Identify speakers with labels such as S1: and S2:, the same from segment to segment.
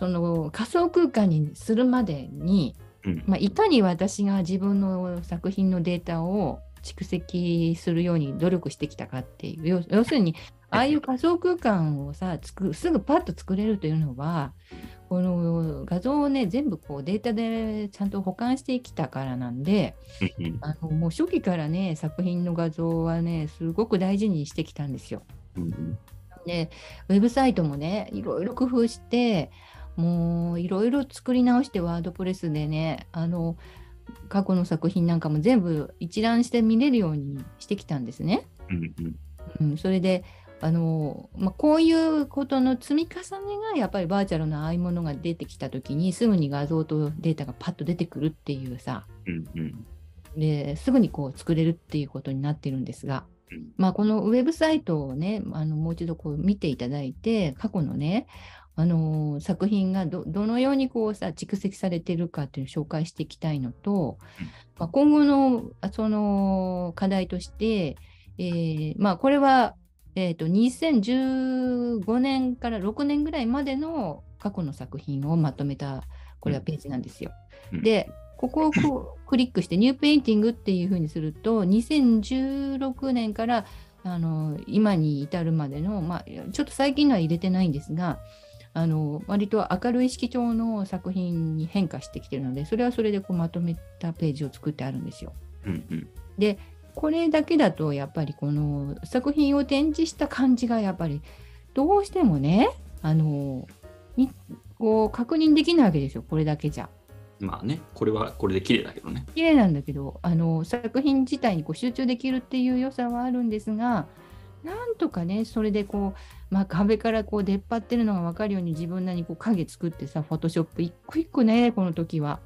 S1: その仮想空間にするまでに、
S2: うん。
S1: まあ、いかに私が自分の作品のデータを蓄積するように努力してきたかっていう要要するにああいう仮想空間をさつくすぐパッと作れるというのはこの画像をね全部こうデータでちゃんと保管してきたからなんであのもう初期からね作品の画像はねすごく大事にしてきたんですよ。
S2: うん。
S1: でウェブサイトもねいろいろ工夫してもういろいろ作り直してワードプレスでねあの過去の作品なんかも全部一覧して見れるようにしてきたんですね。
S2: うんうん。
S1: うん、それであの、まあ、こういうことの積み重ねがやっぱりバーチャルなああいうものが出てきた時にすぐに画像とデータがパッと出てくるっていうさ。
S2: うんうん。
S1: ですぐにこう作れるっていうことになってるんですが、
S2: うん。
S1: まあ、このウェブサイトをねあのもう一度こう見ていただいて過去のねあの作品がどどのようにこうさ蓄積されているかっていうのを紹介していきたいのと、
S2: うん。
S1: まあ、今後のあその課題として、えーまあ、これは、えー、と2015年から6年ぐらいまでの過去の作品をまとめたこれはページなんですよ。
S2: うん。
S1: でここをこう クリックして New Painting っていうふうにすると2016年からあの今に至るまでの、まあ、ちょっと最近のは入れてないんですがあの割と明るい色調の作品に変化してきてるのでそれはそれでこうまとめたページを作ってあるんですよ。
S2: うんうん
S1: でこれだけだとやっぱりこの作品を展示した感じがやっぱりどうしてもねあのにこう確認できないわけですよこれだけじゃ。
S2: まあね、これはこれで綺麗だけどね。
S1: 綺麗なんだけどあの作品自体にこう集中できるっていう良さはあるんですがなんとかねそれでこう、まあ、壁からこう出っ張ってるのが分かるように自分なりにこう影作ってさフォトショップ一個一個ねこの時は。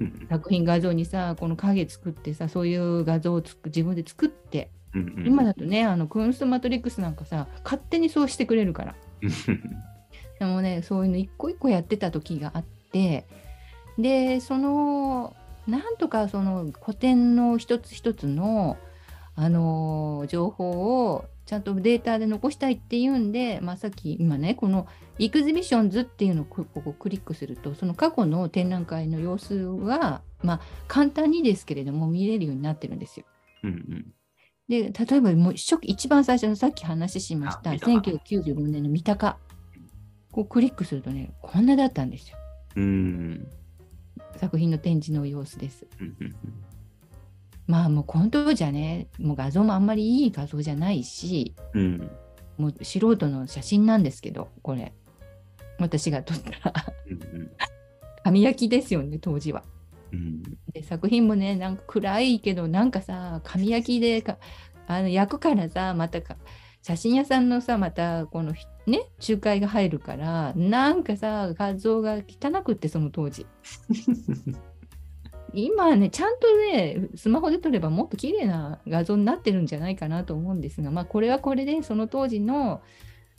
S2: うん。
S1: 作品画像にさこの影作ってさそういう画像をつく自分で作って。
S2: うんうん。
S1: 今だとねあのクンストマトリックスなんかさ勝手にそうしてくれるから。でもねそういうの一個一個やってた時があって。でそのなんとかその古典の一つ一つのあの情報をちゃんとデータで残したいっていうんで、まあ、さっき今ねこのエクゼビションズっていうのをこここクリックするとその過去の展覧会の様子が、まあ、簡単にですけれども見れるようになってるんですよ。
S2: うんうん。
S1: で例えばもう初期一番最初のさっき話しました
S2: あ三鷹
S1: 1995年の三鷹。こうクリックするとねこんなだったんですよ。
S2: うん。
S1: 作品の展示の様子です。
S2: うんうん
S1: まあもうこの当時はねもう画像もあんまりいい画像じゃないし
S2: うん。
S1: もう素人の写真なんですけどこれ。私が撮った
S2: うん
S1: 紙焼きですよね当時は。
S2: うん。
S1: で作品もねなんか暗いけどなんかさ紙焼きでかあの焼くからさまたか写真屋さんのさまたこのひね仲介が入るからなんかさ画像が汚くってその当時 今はねちゃんとねスマホで撮ればもっと綺麗な画像になってるんじゃないかなと思うんですがまあこれはこれでその当時の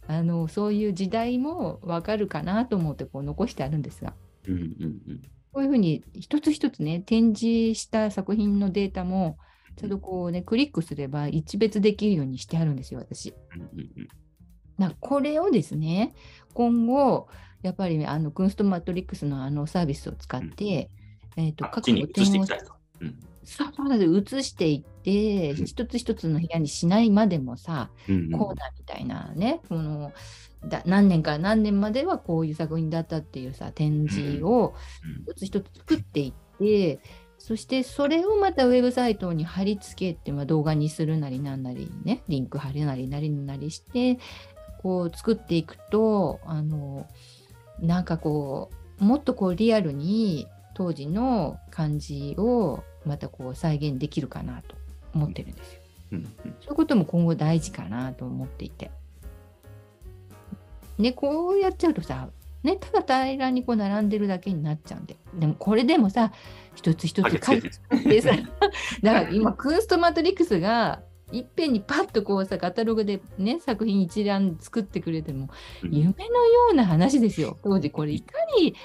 S1: あのそういう時代もわかるかなと思ってこう残してあるんですが。
S2: うんうんうん。
S1: こういうふうに一つ一つね、展示した作品のデータも、ちゃんとこうね、クリックすれば一別できるようにしてあるんですよ、私。
S2: うんうん
S1: だからこれをですね、今後、やっぱりあのクンストマトリックスのあのサービスを使って、えっと、
S2: あっちに移していきたいと。うん。
S1: です。移していって、
S2: うん。
S1: 一つ一つの部屋にしないまでもさ、
S2: うんうん。
S1: コーナーみたいなね、このだ何年から何年まではこういう作品だったっていうさ、展示を一つ一つ作っていって、そしてそれをまたウェブサイトに貼り付けて、まあ、動画にするなりなんなりね、リンク貼るなりなりなりして、こう作っていくと、あの、なんかこう、もっとこうリアルに当時の感じをまたこう再現できるかなと思ってるんですよ。
S2: うんうん
S1: そういうことも今後大事かなと思っていて。ね、こうやっちゃうとさ、ね、ただ平らにこう並んでるだけになっちゃうんで。でもこれでもさ、一つ一つ書いてさ、だから今、クンストマトリックスがいっぺんにパッとこうさ、カタログでね、作品一覧作ってくれても、
S2: うん
S1: 夢のような話ですよ。当時これいかに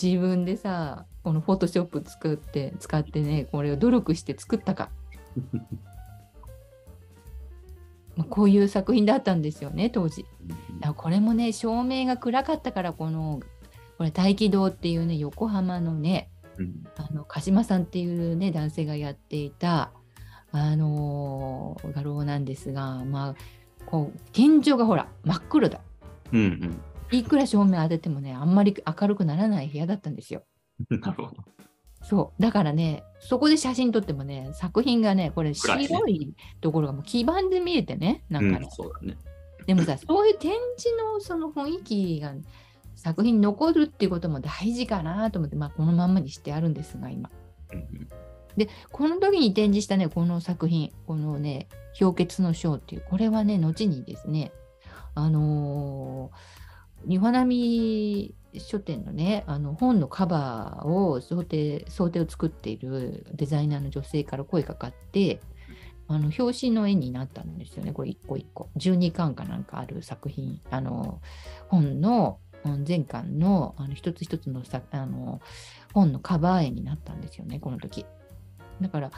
S1: 自分でさ、このフォトショップ作って、使ってね、これを努力して作ったか。まあこういう作品だったんですよね、当時。だこれもね、照明が暗かったから、このこれ大気堂っていうね横浜のね
S2: うん。
S1: あの鹿島さんっていうね男性がやっていたあのー画廊なんですがまあこう天井がほら真っ黒だ
S2: うん
S1: いくら照明当ててもねあんまり明るくならない部屋だったんですよ
S2: うん。なるほど。
S1: そう。だからねそこで写真撮ってもね作品がねこれ白いところがもう黄ばんで見えてねなんかね、
S2: うんそうだね。
S1: でもさ そういう展示のその雰囲気が作品に残るっていうことも大事かなと思って、まあ、このまんまにしてあるんですが今。
S2: うん。
S1: でこの時に展示したねこの作品このね「氷結の章」っていうこれはね後にですねあのー、岩波書店のねあの本のカバーを想定想定を作っているデザイナーの女性から声かかってあの表紙の絵になったんですよねこれ一個一個12巻かなんかある作品あの本のうん全巻のあの一つ一つのさあの本のカバー絵になったんですよねこの時。だから、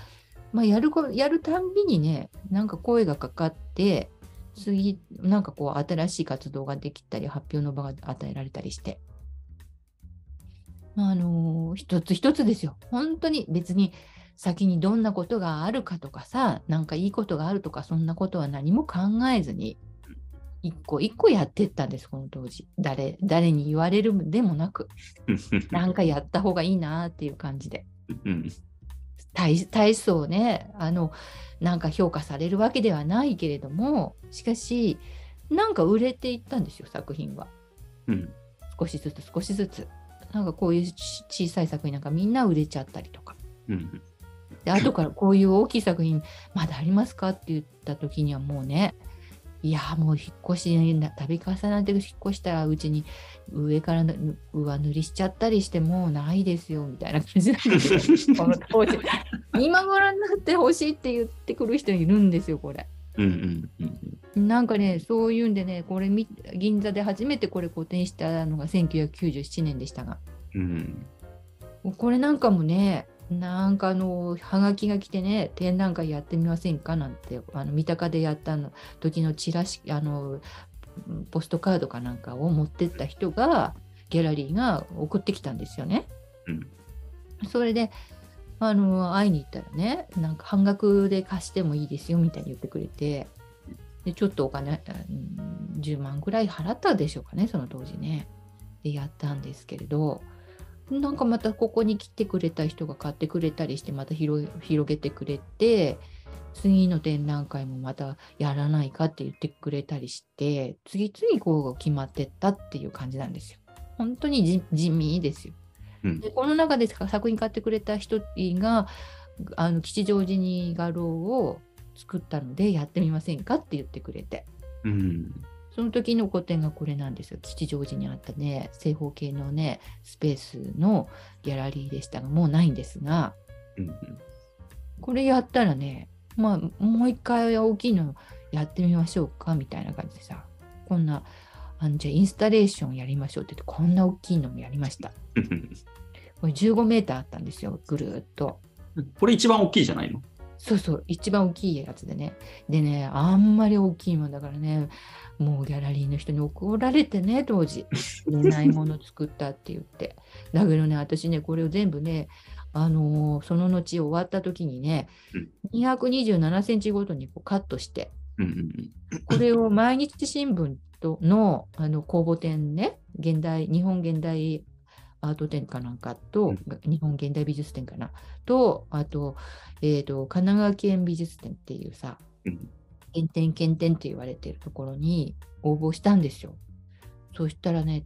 S1: まあ、やるやるたんびにねなんか声がかかって次なんかこう新しい活動ができたり発表の場が与えられたりして。あのー一つ一つですよ。本当に別に先にどんなことがあるかとかさ、なんかいいことがあるとか、そんなことは何も考えずに、一個一個やってったんです、この当時。誰誰に言われるでもなく、なんかやった方がいいなっていう感じで。
S2: うん。
S1: 大大層ねあのなんか評価されるわけではないけれどもしかしなんか売れていったんですよ作品は
S2: うん。
S1: 少しずつ少しずつなんかこういうち小さい作品なんかみんな売れちゃったりとか
S2: うん。
S1: で後からこういう大きい作品まだありますかって言った時にはもうねいやもう引っ越しな度重なって引っ越したうちに上からぬ上塗りしちゃったりしてもうないですよみたいな感じなんですよ この当時今頃になってほしいって言ってくる人いるんですよこれ
S2: うん。うん。うん。
S1: なんかねそういうんでねこれみ銀座で初めてこれ個展したのが1997年でしたが
S2: うん。
S1: これなんかもね、なんかあの、はがきが来てね、展覧会やってみませんか？なんて、あの、三鷹でやったの時のチラシ、あの、ポストカードかなんかを持ってった人が、ギャラリーが送ってきたんですよね。
S2: うん
S1: それで、あの、会いに行ったらね、なんか半額で貸してもいいですよみたいに言ってくれて、でちょっとお金、うん10万ぐらい払ったでしょうかね、その当時ね。で、やったんですけれど、なんかまたここに来てくれた人が買ってくれたりしてまた広広げてくれて次の展覧会もまたやらないかって言ってくれたりして次々こう決まってったっていう感じなんですよ。本当に地地味ですよ。
S2: うん
S1: でこの中で作品買ってくれた人があの吉祥寺に画廊を作ったのでやってみませんかって言ってくれて
S2: うん。
S1: その時の個展がこれなんですよ。吉祥寺にあったね、正方形のね、スペースのギャラリーでしたが、もうないんですが、
S2: うん。
S1: これやったらね、まあ、もう一回大きいのやってみましょうかみたいな感じでさ、こんな、あのじゃあインスタレーションやりましょうって言って、こんな大きいのもやりました。これ15メーターあったんですよ、ぐるーっと。
S2: これ一番大きいじゃないの？
S1: そうそう、一番大きいやつでね。でね、あんまり大きいもんだからね、もうギャラリーの人に怒られてね、当時。売れないもの作ったって言って。だけどね、私ね、これを全部ね、あのーその後終わった時にね、227センチごとにこうカットして、これを毎日新聞とのあの公募展ね、現代、日本現代アート展かなんかと、日本現代美術展かな、と、あと、えーと、神奈川県美術展っていうさ、
S2: うん。
S1: 検点検点って言われてるところに応募したんですよ。そしたらね、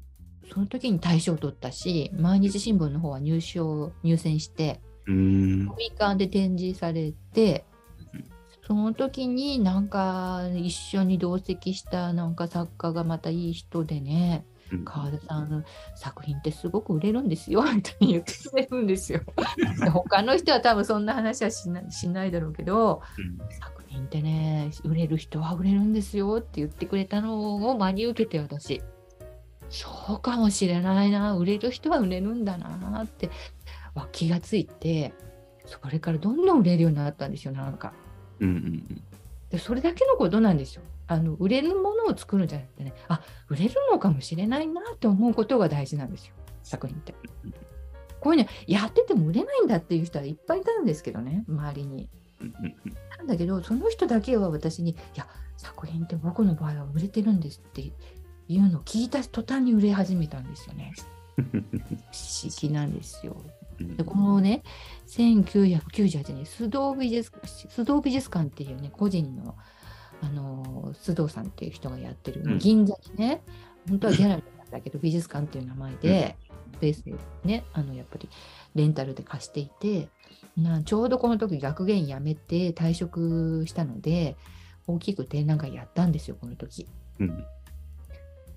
S1: その時に大賞を取ったし、毎日新聞の方は入賞、入選して、
S2: うん。
S1: コミカンで展示されて
S2: うん、
S1: その時になんか一緒に同席したなんか作家がまたいい人でね、
S2: うん
S1: 川田さんの作品ってすごく売れるんですよみたいに言ってくれるんですよ。で他の人は多分そんな話はしなしないだろうけど、作品ってね、売れる人は売れるんですよって言ってくれたのを真に受けて私、そうかもしれないな、売れる人は売れるんだなってわ気がついて、それからどんどん売れるようになったんですよ、なんか。
S2: うんうん
S1: でそれだけのことなんですよ。あの売れるものを作るんじゃなくてね、あ売れるのかもしれないなって思うことが大事なんですよ。作品って。こういうのやってても売れないんだっていう人はいっぱいいたんですけどね、周りに。なんだけど、その人だけは私に、いや、作品って僕の場合は売れてるんですっていうのを聞いた途端に売れ始めたんですよね。不思議なんですよ。
S2: うん
S1: でこのね、1998年、須藤美術須藤美術館っていうね、個人の、あの須藤さんっていう人がやってる、
S2: うん
S1: 銀座にね、本当はギャラリーなんだけど、美術館っていう名前で、ベースでね、あのやっぱりレンタルで貸していて、なちょうどこの時学芸員辞めて退職したので、大きく展覧会やったんですよ、この時。
S2: うん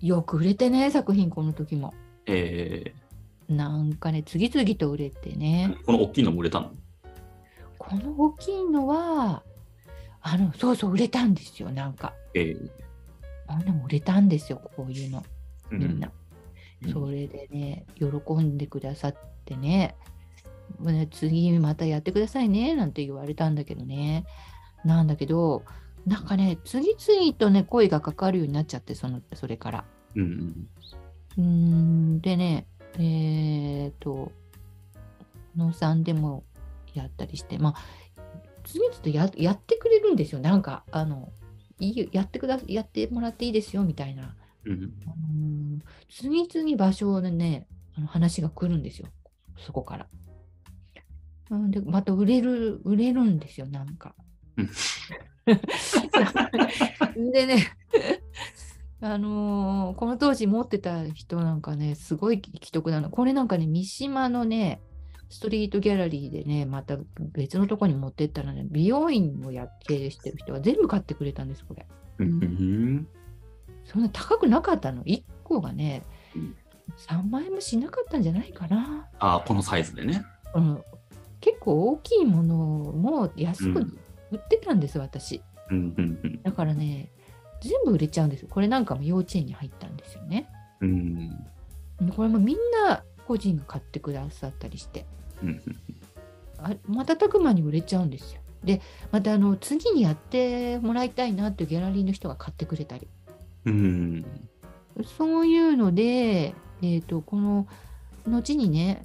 S1: よく売れてね、作品、この時も。
S2: え
S1: なんかね、次々と売れてね。
S2: ーこの大きいのも売れたの？
S1: この大きいのは、あの、そうそう、売れたんですよ、なんか。
S2: えー
S1: あでも売れたんですよ、こういうの、
S2: う
S1: みんな。
S2: うん
S1: それでね、喜んでくださってね、次またやってくださいね、なんて言われたんだけどね。なんだけど、なんかね、次々とね、声がかかるようになっちゃって、そのそれから。
S2: うん
S1: うーん、でね、えっ、と、野さんでもやったりして、まあ、次々とややってくれるんですよ。なんか、あの、いやってくだやってもらっていいですよ、みたいな。
S2: うん
S1: あのー次々場所でね、あの話が来るんですよ。そこから。うんで、また売れる、売れるんですよ、なんか。でね、あのーこの当時持ってた人なんかね、すごい奇特なの。これなんかね、三島のね、ストリートギャラリーでね、また別のとこに持ってったらね、美容院をや経営してる人が全部買ってくれたんです、これ。
S2: うんうん
S1: そんな高くなかったの。1個がね
S2: うん、
S1: 3万円もしなかったんじゃないかな。
S2: あーこのサイズでね。
S1: うん、結構大きいものも安く
S2: うん
S1: 売ってたんです、私。
S2: うんうんうん
S1: だからね、全部売れちゃうんですよ。これなんかも幼稚園に入ったんですよね。
S2: うん
S1: でこれもみんな個人が買ってくださったりして、
S2: うん
S1: あ瞬く間に売れちゃうんですよ。で、またあの次にやってもらいたいなっていうギャラリーの人が買ってくれたり。
S2: うん。
S1: そういうので、えー、とこの後にね、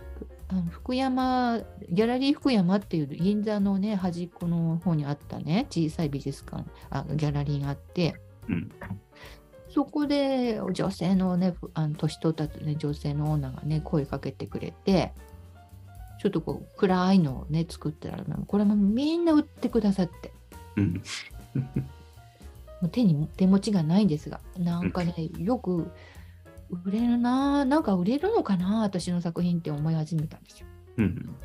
S1: あの福山、ギャラリー福山っていう銀座のね、端っこの方にあったね、小さい美術館、あギャラリーがあって、
S2: うん。
S1: そこで女性のね、ふあの年取った、ね、女性のオーナーがね、声かけてくれて、ちょっとこう暗いのをね、作ったら、これもみんな売ってくださって。
S2: うん。
S1: もう手に手持ちがないんですが、なんかね、よく売れるなぁ、なんか売れるのかな、私の作品って思い始めたんですよ。
S2: うん。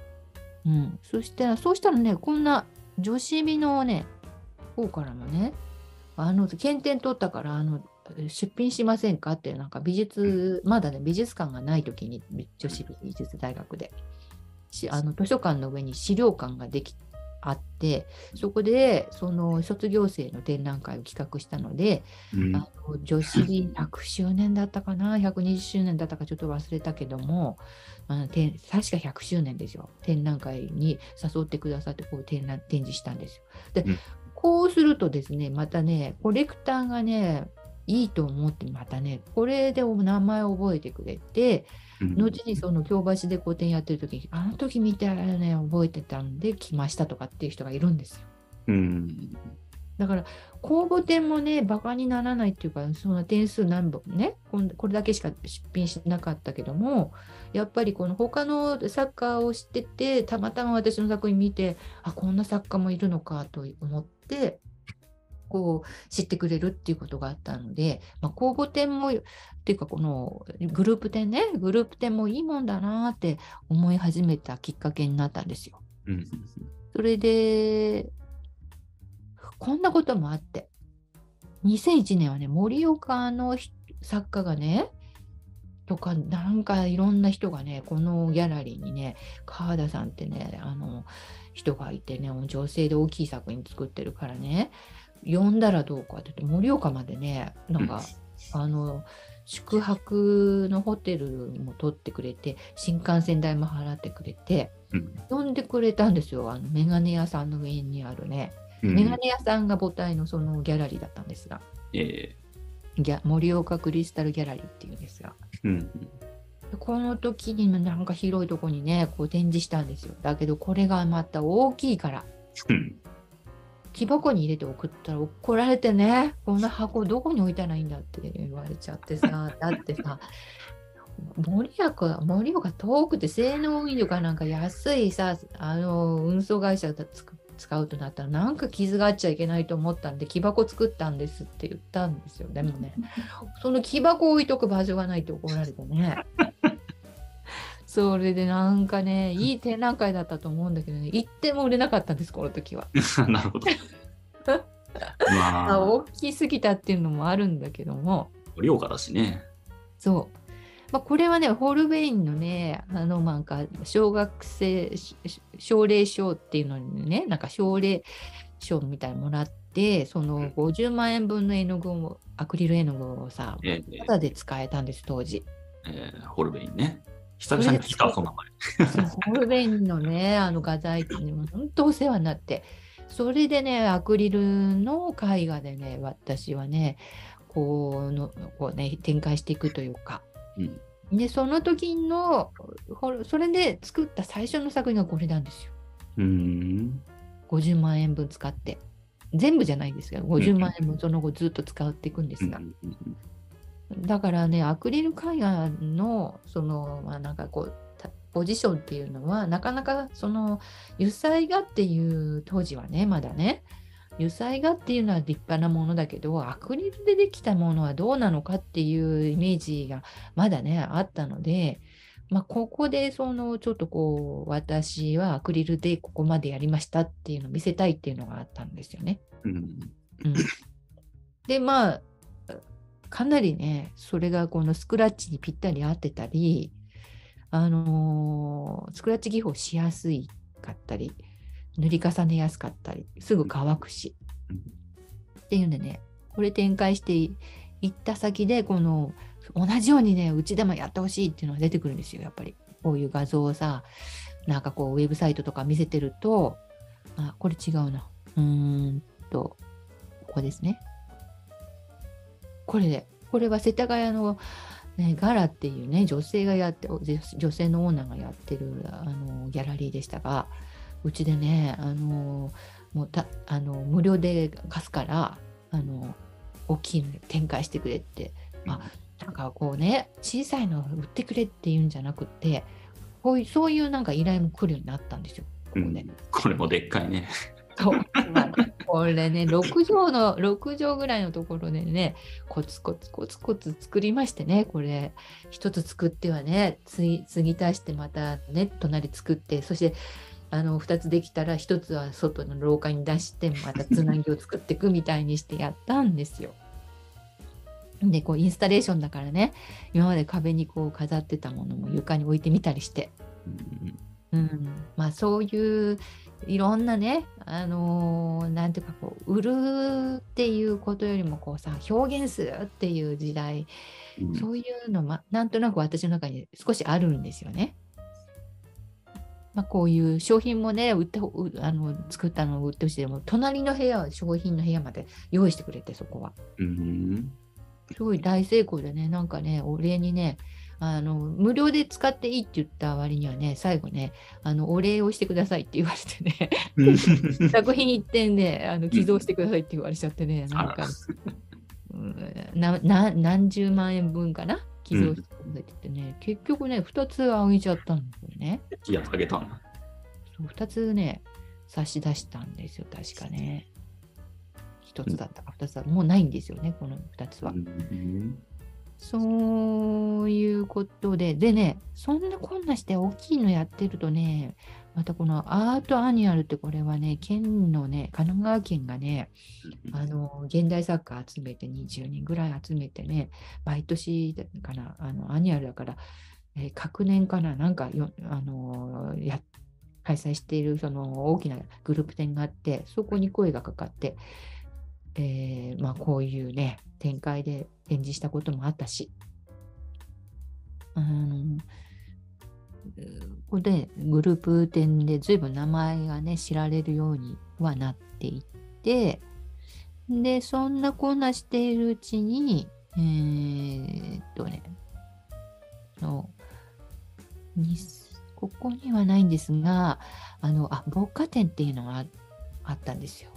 S1: うん、そしたら、そうしたらね、こんな女子美のね、方からもね、あの、検定取ったから、あの、出品しませんかって、なんか美術、まだね、美術館がない時に、女子美術大学で、しあの図書館の上に資料館ができあって、そこで、その卒業生の展覧会を企画したので、
S2: うん
S1: あの女子美100周年だったかな、120周年だったかちょっと忘れたけども、あの展確か100周年ですよ。展覧会に誘ってくださってこう展覧展示したんですよ。で、
S2: うん
S1: こうするとですね、またね、コレクターがね、いいと思って、またね、これでお名前を覚えてくれて、
S2: うん
S1: 後にその京橋で個展やってる時に、あの時見てね、覚えてたんで来ましたとかっていう人がいるんですよ。
S2: うん
S1: だから公募展もね、バカにならないっていうか、そんな点数何本ね、こんこれだけしか出品しなかったけども、やっぱりこの他の作家を知ってて、たまたま私の作品見て、あ、こんな作家もいるのかと思って、こう知ってくれるっていうことがあったので、まあ、公募展も、っていうかこのグループ展ね、グループ展もいいもんだなって思い始めたきっかけになったんですよ。
S2: うん
S1: それで、こんなこともあって、2001年はね、森岡のひ作家がね、とか、なんかいろんな人がね、このギャラリーにね、川田さんってね、あの人がいてね、女性で大きい作品作ってるからね、呼んだらどうかって言って、盛岡までね、なんか、あの、宿泊のホテルも取ってくれて、新幹線代も払ってくれて、
S2: うん。
S1: 呼んでくれたんですよ、あのメガネ屋さんの上にあるね。
S2: うん。
S1: メガネ屋さんが母体のそのギャラリーだったんですが、
S2: え
S1: ギャ森岡クリスタルギャラリーっていうんですが、
S2: ーうん。
S1: この時にもなんか広いとこにねこう展示したんですよ。だけどこれがまた大きいから。
S2: うん。
S1: 木箱に入れて送ったら怒られてね。こんな箱どこに置いたらいいんだって言われちゃってさ。だってさ盛岡盛岡遠くて性能いいのかなんか安いさあの運送会社だつく使うとなったらなんか傷があっちゃいけないと思ったんで木箱作ったんですって言ったんですよ。でもね その木箱置いとく場所がないって怒られてねそれでなんかねいい展覧会だったと思うんだけどね行っても売れなかったんですこの時は。
S2: なるほど。ま
S1: あ
S2: あ、
S1: 大きすぎたっていうのもあるんだけども
S2: 盛岡だしね。
S1: そう、まあ、これはねホルベインのねあのなんか小学生し奨励賞っていうのにねなんか奨励賞みたいにもらってその50万円分の絵の具をアクリル絵の具をさ
S2: えー
S1: タダで使えたんです当時。
S2: えーホルベインね。久々に聞いたわその名前。
S1: ルンのねあの画材っていうのも本当お世話になってそれでねアクリルの絵画でね私はねこうのこうね展開していくというか
S2: うん。
S1: でその時のほそれで作った最初の作品がこれなんですよ
S2: うーん。
S1: 50万円分使って全部じゃないんですけど50万円分その後ずっと使っていくんですが、
S2: うんうんうん
S1: だからねアクリル絵画のそのまあなんかこうたポジションっていうのはなかなかその油彩画っていう当時はねまだね油彩画っていうのは立派なものだけどアクリルでできたものはどうなのかっていうイメージがまだねあったので、まあ、ここでそのちょっとこう私はアクリルでここまでやりましたっていうのを見せたいっていうのがあったんですよね。
S2: うん
S1: うんでまあかなりねそれがこのスクラッチにぴったり合ってたりあのースクラッチ技法しやすいかったり塗り重ねやすかったりすぐ乾くし。
S2: うん。
S1: っていうんでねこれ展開していった先でこの同じようにねうちでもやってほしいっていうのが出てくるんですよやっぱり。こういう画像をさなんかこうウェブサイトとか見せてるとあこれ違うな。うーんとここですねこれでこれは世田谷の、ね、ガラっていうね女性がやって女性のオーナーがやってるあのギャラリーでしたがうちでねあのもうたあの無料で貸すからあの大きいの展開してくれってまあなんかこうね小さいの売ってくれっていうんじゃなくてこういうそういうなんか依頼も来るようになったんですよ。ここで
S2: うんこれもでっかいね。
S1: そう。まあこれね 6畳の6畳ぐらいのところでねコツコツコツコツ作りましてねこれ。一つ作ってはね継ぎ足してまたね隣作ってそしてあの2つできたら1つは外の廊下に出してまたつなぎを作っていくみたいにしてやったんですよ。でこうインスタレーションだからね今まで壁にこう飾ってたものも床に置いてみたりして。
S2: うん。
S1: うん、まあそういういろんなね、あのーなんていうかこう売るっていうことよりもこうさ表現するっていう時代、
S2: うん
S1: そういうの、ま、なんとなく私の中に少しあるんですよね。まあ、こういう商品もね売ってあの作ったのを売ってほしいでも隣の部屋は商品の部屋まで用意してくれてそこは。
S2: うん
S1: すごい大成功でね、なんかね、お礼にね、あの無料で使っていいって言った割にはね、最後ね、あのお礼をしてくださいって言われてね、
S2: うん
S1: 作品一点であの寄贈してくださいって言われちゃってね、なん
S2: あ
S1: からうんなな何十万円分かな寄贈してくださいって言ってね、結局ね、2つあげちゃったんですよね。
S2: いや、あげたんだ。
S1: そう2つね、差し出したんですよ、確かね。1つだったか2つだもうないんですよね、この2つは。
S2: うん
S1: そういうことで、でね、そんなこんなして大きいのやってるとね、またこの Art Annual ってこれはね、県のね、神奈川県がね、あの現代作家集めて20人ぐらい集めてね、毎年かな、あの Annual だから、えー各年かな、なんかよあのや開催しているその大きなグループ展があって、そこに声がかかって、えーまあ、こういうね、展開で展示したこともあったし、あのここでグループ展で随分名前がね、知られるようにはなっていって、で、そんなこんなしているうちに、えーっとね、のここにはないんですが、あの、あ、牧歌展っていうのがあったんですよ。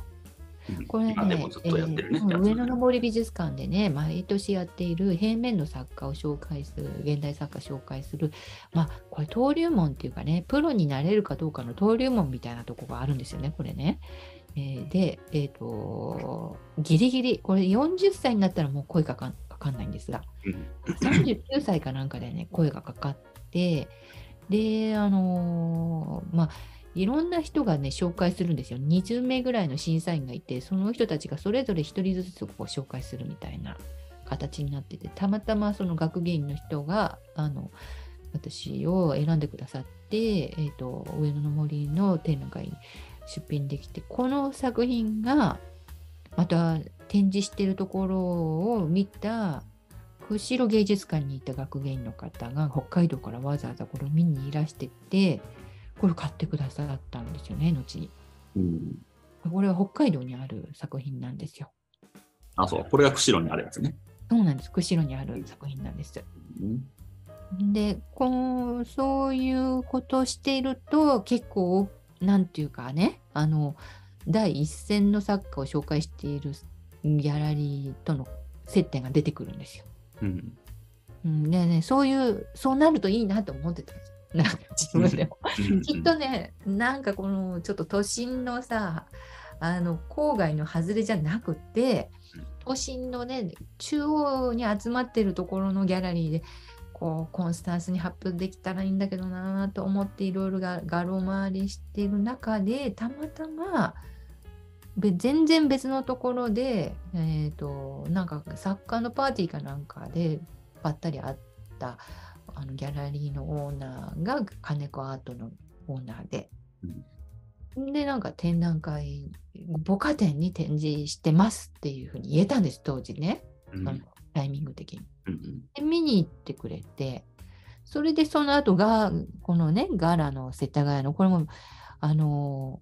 S2: うん
S1: これね
S2: ね。
S1: えー上野の森美術館でね、毎年やっている平面の作家を紹介する、現代作家紹介する、まあ、これ登竜門っていうかね、プロになれるかどうかの登竜門みたいなとこがあるんですよね、これね。えーで、えっ、と、ギリギリ、これ40歳になったらもう声かかんかかんないんですが、
S2: うん
S1: 39歳かなんかでね、声がかかって、で、あのーまあ、いろんな人がね、紹介するんですよ。20名ぐらいの審査員がいて、その人たちがそれぞれ1人ずつこう紹介するみたいな形になってて、たまたまその学芸員の人が、あの、私を選んでくださって、えっ、と、上野の森の展覧会に出品できて、この作品が、また展示してるところを見た釧路芸術館にいた学芸員の方が北海道からわざわざこれを見にいらしててこれ買ってくださったんですよね後に。
S2: うん。
S1: これは北海道にある作品なんですよ。
S2: あ、そう。これが釧路にあるやつね。
S1: そうなんです。釧路にある作品なんです。
S2: うん。
S1: でこうそういうことをしていると結構なんていうかねあの第一線の作家を紹介しているギャラリーとの接点が出てくるんですよ。
S2: うん。
S1: うん、でね、そういう、そうなるといいなと思ってたんです。よ。なんか自分でも。
S2: うん
S1: きっとね、なんかこのちょっと都心のさ、あの郊外の外れじゃなくて
S2: うん、
S1: 都心のね、中央に集まってるところのギャラリーで、こうコンスタンスに発表できたらいいんだけどなと思っていろいろが画廊回りしている中でたまたまべ全然別のところで、えー、となんか作家のパーティーかなんかでばったり会ったあのギャラリーのオーナーが金子アートのオーナーで。でなんか展覧会母家店に展示してますっていうふうに言えたんです当時ね、
S2: うん。
S1: タイミング的に。
S2: うん
S1: で見に行ってくれて。それでその後がこのねガラの世田谷のこれもあの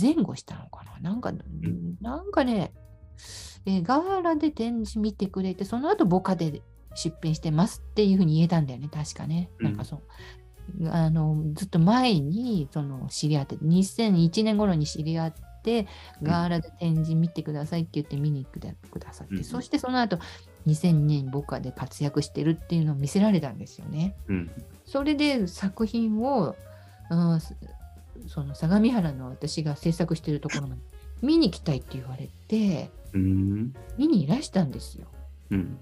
S1: 前後したのかな。なんか、なんかね、えーガーラで展示見てくれてその後ボカで出品してますっていうふうに言えたんだよね。確かね。なんかそう。あのずっと前にその知り合って2001年頃に知り合ってガーラで展示見てくださいって言って見に来てくださって、
S2: うん
S1: そしてその後2002年ボカで活躍してるっていうのを見せられたんですよね。
S2: うん。
S1: それで作品を、うん、そその相模原の私が制作してるところまで見に来たいって言われて
S2: うん。
S1: 見にいらしたんですよ。
S2: うん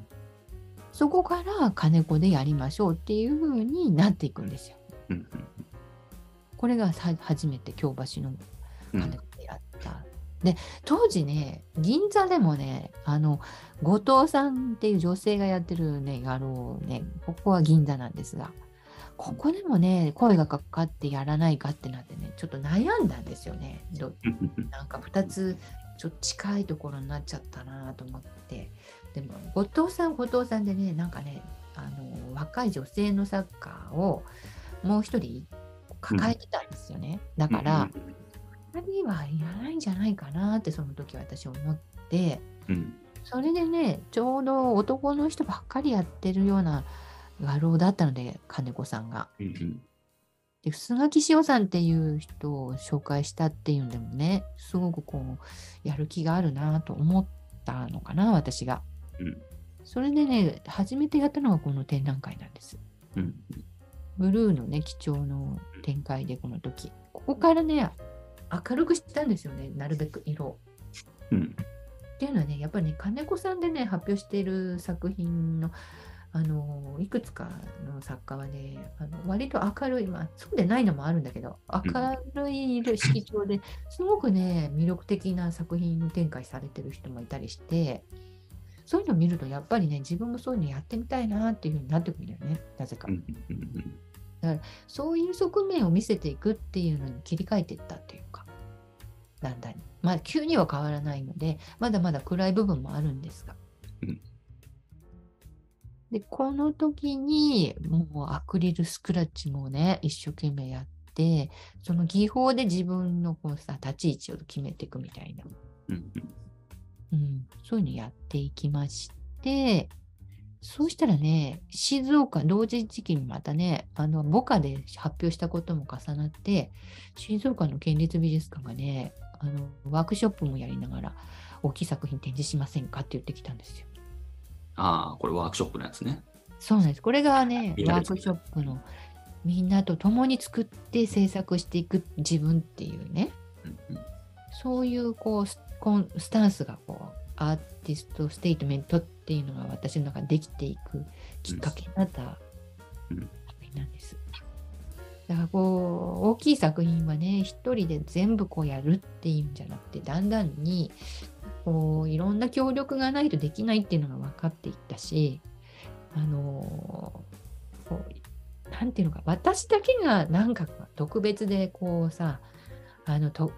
S1: そこから金子でやりましょうっていう風になっていくんですよ。
S2: うん
S1: これがさ初めて京橋の
S2: うん
S1: 金子でやった。で当時ね銀座でもねあの後藤さんっていう女性がやってるね画廊ねここは銀座なんですがここでもね声がかかってやらないかってなってねちょっと悩んだんですよね。ど なんか2つちょっと近いところになっちゃったなと思ってでも後藤さん後藤さんでねなんかねあの若い女性の作家をもう一人抱えてたんですよね、だから、2人はやらないんじゃないかなってその時私思って
S2: うん
S1: それでねちょうど男の人ばっかりやってるような画廊だったので金子さんが。
S2: うん
S1: で菅木塩さんっていう人を紹介したっていうんでもねすごくこうやる気があるなと思ったのかな私が。
S2: うん
S1: それでね初めてやったのがこの展覧会なんです。
S2: うん
S1: ブルーのね貴重の展開でこの時ここからね明るくしたんですよねなるべく色を。
S2: うん
S1: っていうのはねやっぱりね金子さんでね発表している作品のあのいくつかの作家はねあの割と明るい、まあ、そうでないのもあるんだけど明るい色調ですごくね魅力的な作品を展開されてる人もいたりしてそういうのを見るとやっぱりね自分もそういうのやってみたいなっていうふうになってくるんだよねなぜか
S2: う。んうん
S1: そういう側面を見せていくっていうのに切り替えていったっていうか、だんだんに。まあ、急には変わらないので、まだまだ暗い部分もあるんですが。
S2: うん
S1: で、この時に、もうアクリルスクラッチもね、一生懸命やって、その技法で自分のこうさ、立ち位置を決めていくみたいな、
S2: うん
S1: うん、そういうのやっていきまして、そうしたらね、静岡、同時時期にまたね、あの、母科で発表したことも重なって、静岡の県立美術館がね、あの、ワークショップもやりながら、大きい作品展示しませんかって言ってきたんですよ。
S2: ああ、これワークショップのやつね。
S1: そうなんです。これがね、ワークショップのみんなと共に作って制作していく自分っていうね、
S2: うんうん
S1: そういうこうスコンスタンスがこうアーティストステートメントっていうのが私の中でできていくきっかけになった
S2: うん
S1: 作品なんです。だからこう大きい作品はね一人で全部こうやるっていうんじゃなくてだんだんにこういろんな協力がないとできないっていうのが分かっていったしあのこうなんていうのか私だけがなんか特別でこうさあのと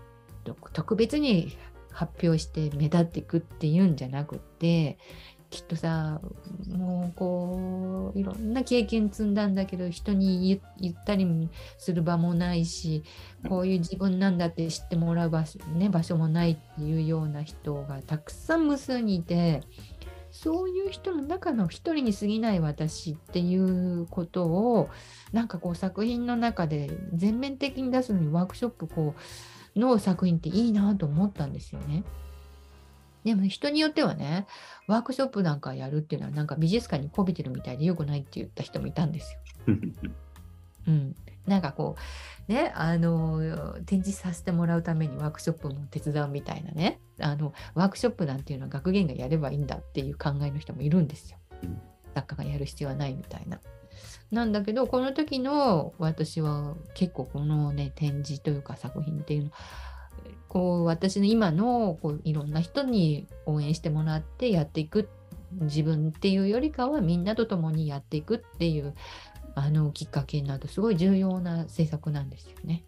S1: と特別に発表して目立っていくっていうんじゃなくってきっとさもうこういろんな経験積んだんだけど人に言ったりする場もないしこういう自分なんだって知ってもらう場所,、ね、場所もないっていうような人がたくさん無数にいてそういう人の中の一人に過ぎない私っていうことをなんかこう作品の中で全面的に出すのにワークショップこうの作品っていいなと思ったんですよね。でも人によってはねワークショップなんかやるっていうのはなんか美術館にこびてるみたいでよくないって言った人もいたんですよ。うん、なんかこうねあの展示させてもらうためにワークショップも手伝うみたいなねあのワークショップなんていうのは学芸がやればいいんだっていう考えの人もいるんですよ
S2: うん。
S1: 作家がやる必要はないみたいな。なんだけどこの時の私は結構このね展示というか作品っていうのこう私の今のこういろんな人に応援してもらってやっていく自分っていうよりかはみんなと共にやっていくっていうあのきっかけになるとすごい重要な制作なんですよね。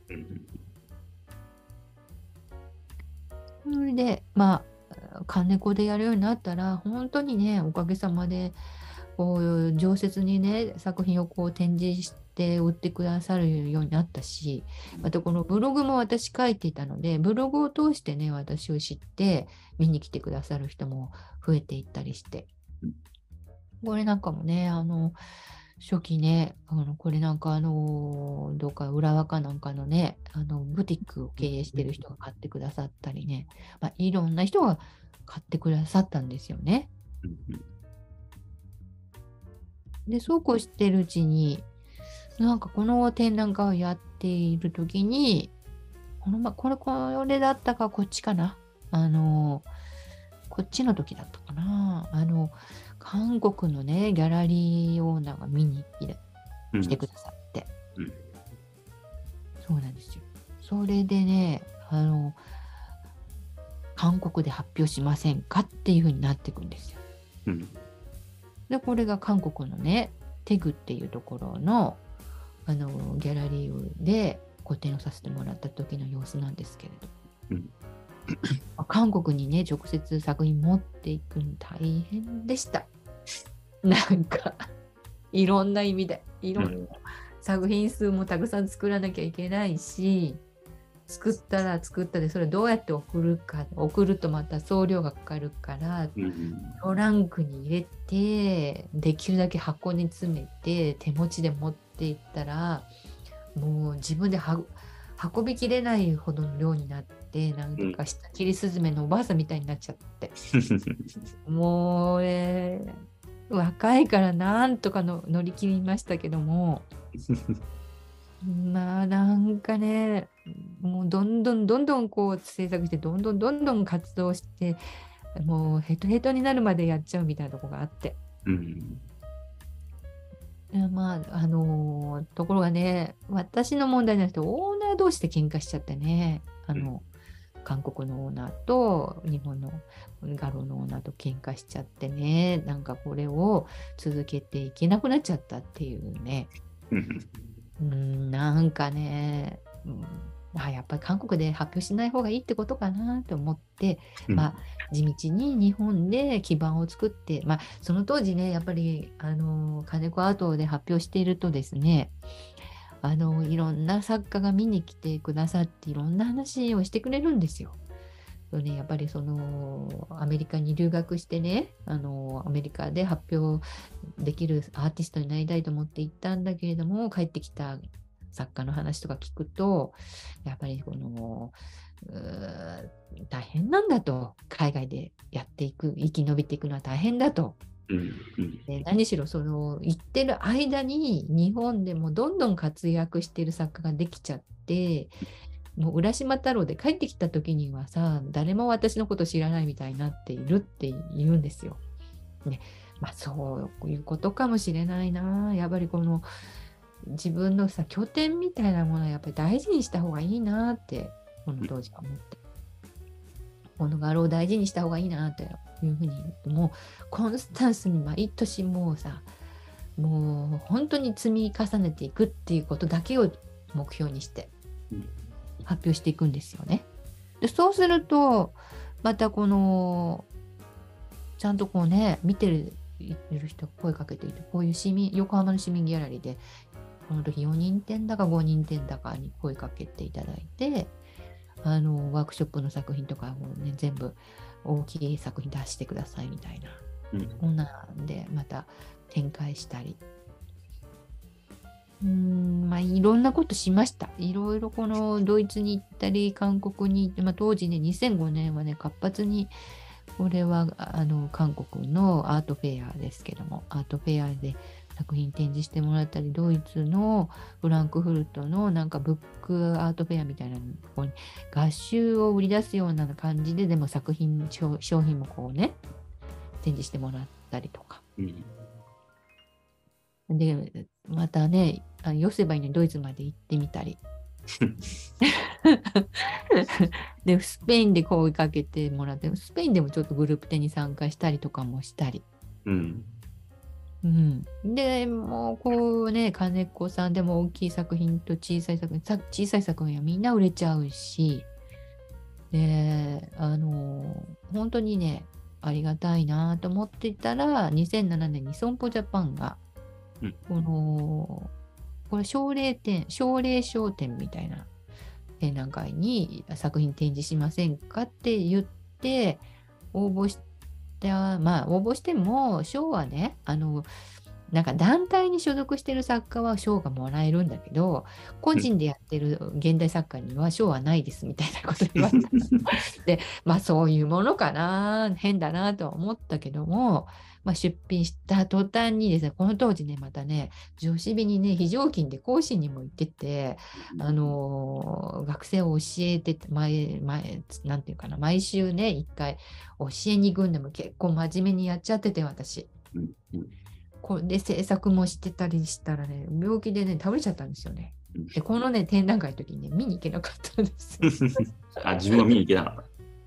S1: それでまあ金子でやるようになったら本当にねおかげさまでこう常設にね作品をこう展示して売ってくださるようになったしまたこのブログも私書いていたのでブログを通してね私を知って見に来てくださる人も増えていったりして。これなんかもねあの初期ねあのこれなんかあのどうか浦和かなんかのねあのブティックを経営してる人が買ってくださったりね、まあ、いろんな人が買ってくださったんですよね。でそうこうしてるうちになんかこの展覧会をやっている時にこのまこれこれだったかこっちかな？あのこっちの時だったかな？あの韓国のねギャラリーオーナーが見に来てくださって、
S2: うん。
S1: そうなんですよ。それでねあの韓国で発表しませんか？っていう風になっていくんですよ。
S2: うん
S1: でこれが韓国のねテグっていうところのあのギャラリーで個展をさせてもらった時の様子なんですけれど、
S2: うん。
S1: ま あ韓国にね直接作品持っていくの大変でした。なんかいろんな意味で。いろんな作品数もたくさん作らなきゃいけないし作ったら作ったでそれどうやって送るか送るとまた送料がかかるから
S2: うん
S1: トランクに入れてできるだけ箱に詰めて手持ちで持っていったらもう自分では運びきれないほどの量になってなんとか下切りスズメのおばあさんみたいになっちゃって、もう、えー若いからなんとかの乗り切りましたけども まあなんかねもうどんどんどんどんこう制作してどんどんどんどん活動してもうヘトヘトになるまでやっちゃうみたいなとこがあって。
S2: うん。
S1: でまああのーところがね私の問題じゃなくてオーナー同士で喧嘩しちゃってねあの、韓国のオーナーと日本のガロのオーナーと喧嘩しちゃってねなんかこれを続けていけなくなっちゃったっていうねうんなんかね、うんあやっぱり韓国で発表しない方がいいってことかなと思って、まあ、地道に日本で基盤を作って、まあ、その当時ねやっぱりあの金子アートで発表しているとですねあのいろんな作家が見に来てくださっていろんな話をしてくれるんですよ。ね、やっぱりそのアメリカに留学してねあのアメリカで発表できるアーティストになりたいと思って行ったんだけれども帰ってきた作家の話とか聞くとやっぱりこの大変なんだと海外でやっていく生き延びていくのは大変だと。
S2: うんうん、
S1: 何しろその行ってる間に日本でもどんどん活躍してる作家ができちゃってもう浦島太郎で帰ってきた時にはさ誰も私のこと知らないみたいになっているって言うんですよ。ね。まあ、そういうことかもしれないな。やっぱりこの自分のさ拠点みたいなものはやっぱり大事にした方がいいなってこの当時は思って。この画廊を大事にした方がいいなっていうふうにもうコンスタンスに毎年もうさもう本当に積み重ねていくっていうことだけを目標にして発表していくんですよね。でそうするとまたこのちゃんとこうね見てるいる人声かけていてこういう市民横浜の市民ギャラリーでこの時4人展だか5人展だかに声かけていただいてあのワークショップの作品とかをね全部大きい作品出してくださいみたいな、うん、こんなんでまた展開したりうんまあいろんなことしましたいろいろこのドイツに行ったり韓国に行って、まあ、当時ね2005年はね活発にこれはあの韓国のアートフェアですけどもアートフェアで作品展示してもらったりドイツのフランクフルトのなんかブックアートフェアみたいなここに合集を売り出すような感じででも作品商品もこうね展示してもらったりとか。うん、でまたね寄せばいいのにドイツまで行ってみたり。でスペインで声かけてもらってスペインでもちょっとグループ展に参加したりとかもしたり。
S2: うん
S1: うん、でもうこうね金子さんでも大きい作品と小さい作品小さい作品はみんな売れちゃうしであの本当にねありがたいなと思っていたら2007年に損保ジャパンが、うん、このこれ奨励展奨励商店みたいな展覧会に作品展示しませんかって言って応募してでまあ応募しても賞はねあのなんか団体に所属してる作家は賞がもらえるんだけど個人でやってる現代作家には賞はないですみたいなこと言われた。でまあそういうものかな変だなとは思ったけどもまあ、出品した途端にですね、この当時ね、またね、女子美にね、非常勤で講師にも行ってて、あのー、学生を教えて、前、前、なんていうかな、毎週ね、一回教えに行くんでも結構真面目にやっちゃってて、私。これで制作もしてたりしたらね、病気でね、倒れちゃったんですよね。で、このね、展覧会の時にね、見に行けなかったんです。
S2: あ、自分は見に行けなかった。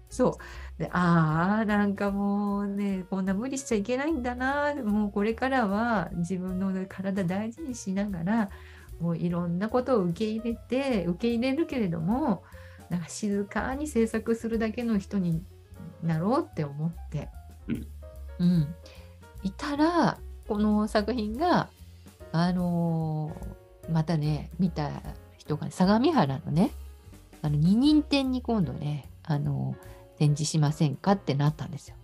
S1: そう。でああなんかもうねこんな無理しちゃいけないんだなもうこれからは自分の体大事にしながらもういろんなことを受け入れて受け入れるけれどもなんか静かに制作するだけの人になろうって思って、うん、いたらこの作品があのー、またね見た人が相模原のねあの二人展に今度ねあのー展示しませんかってなったんですよ。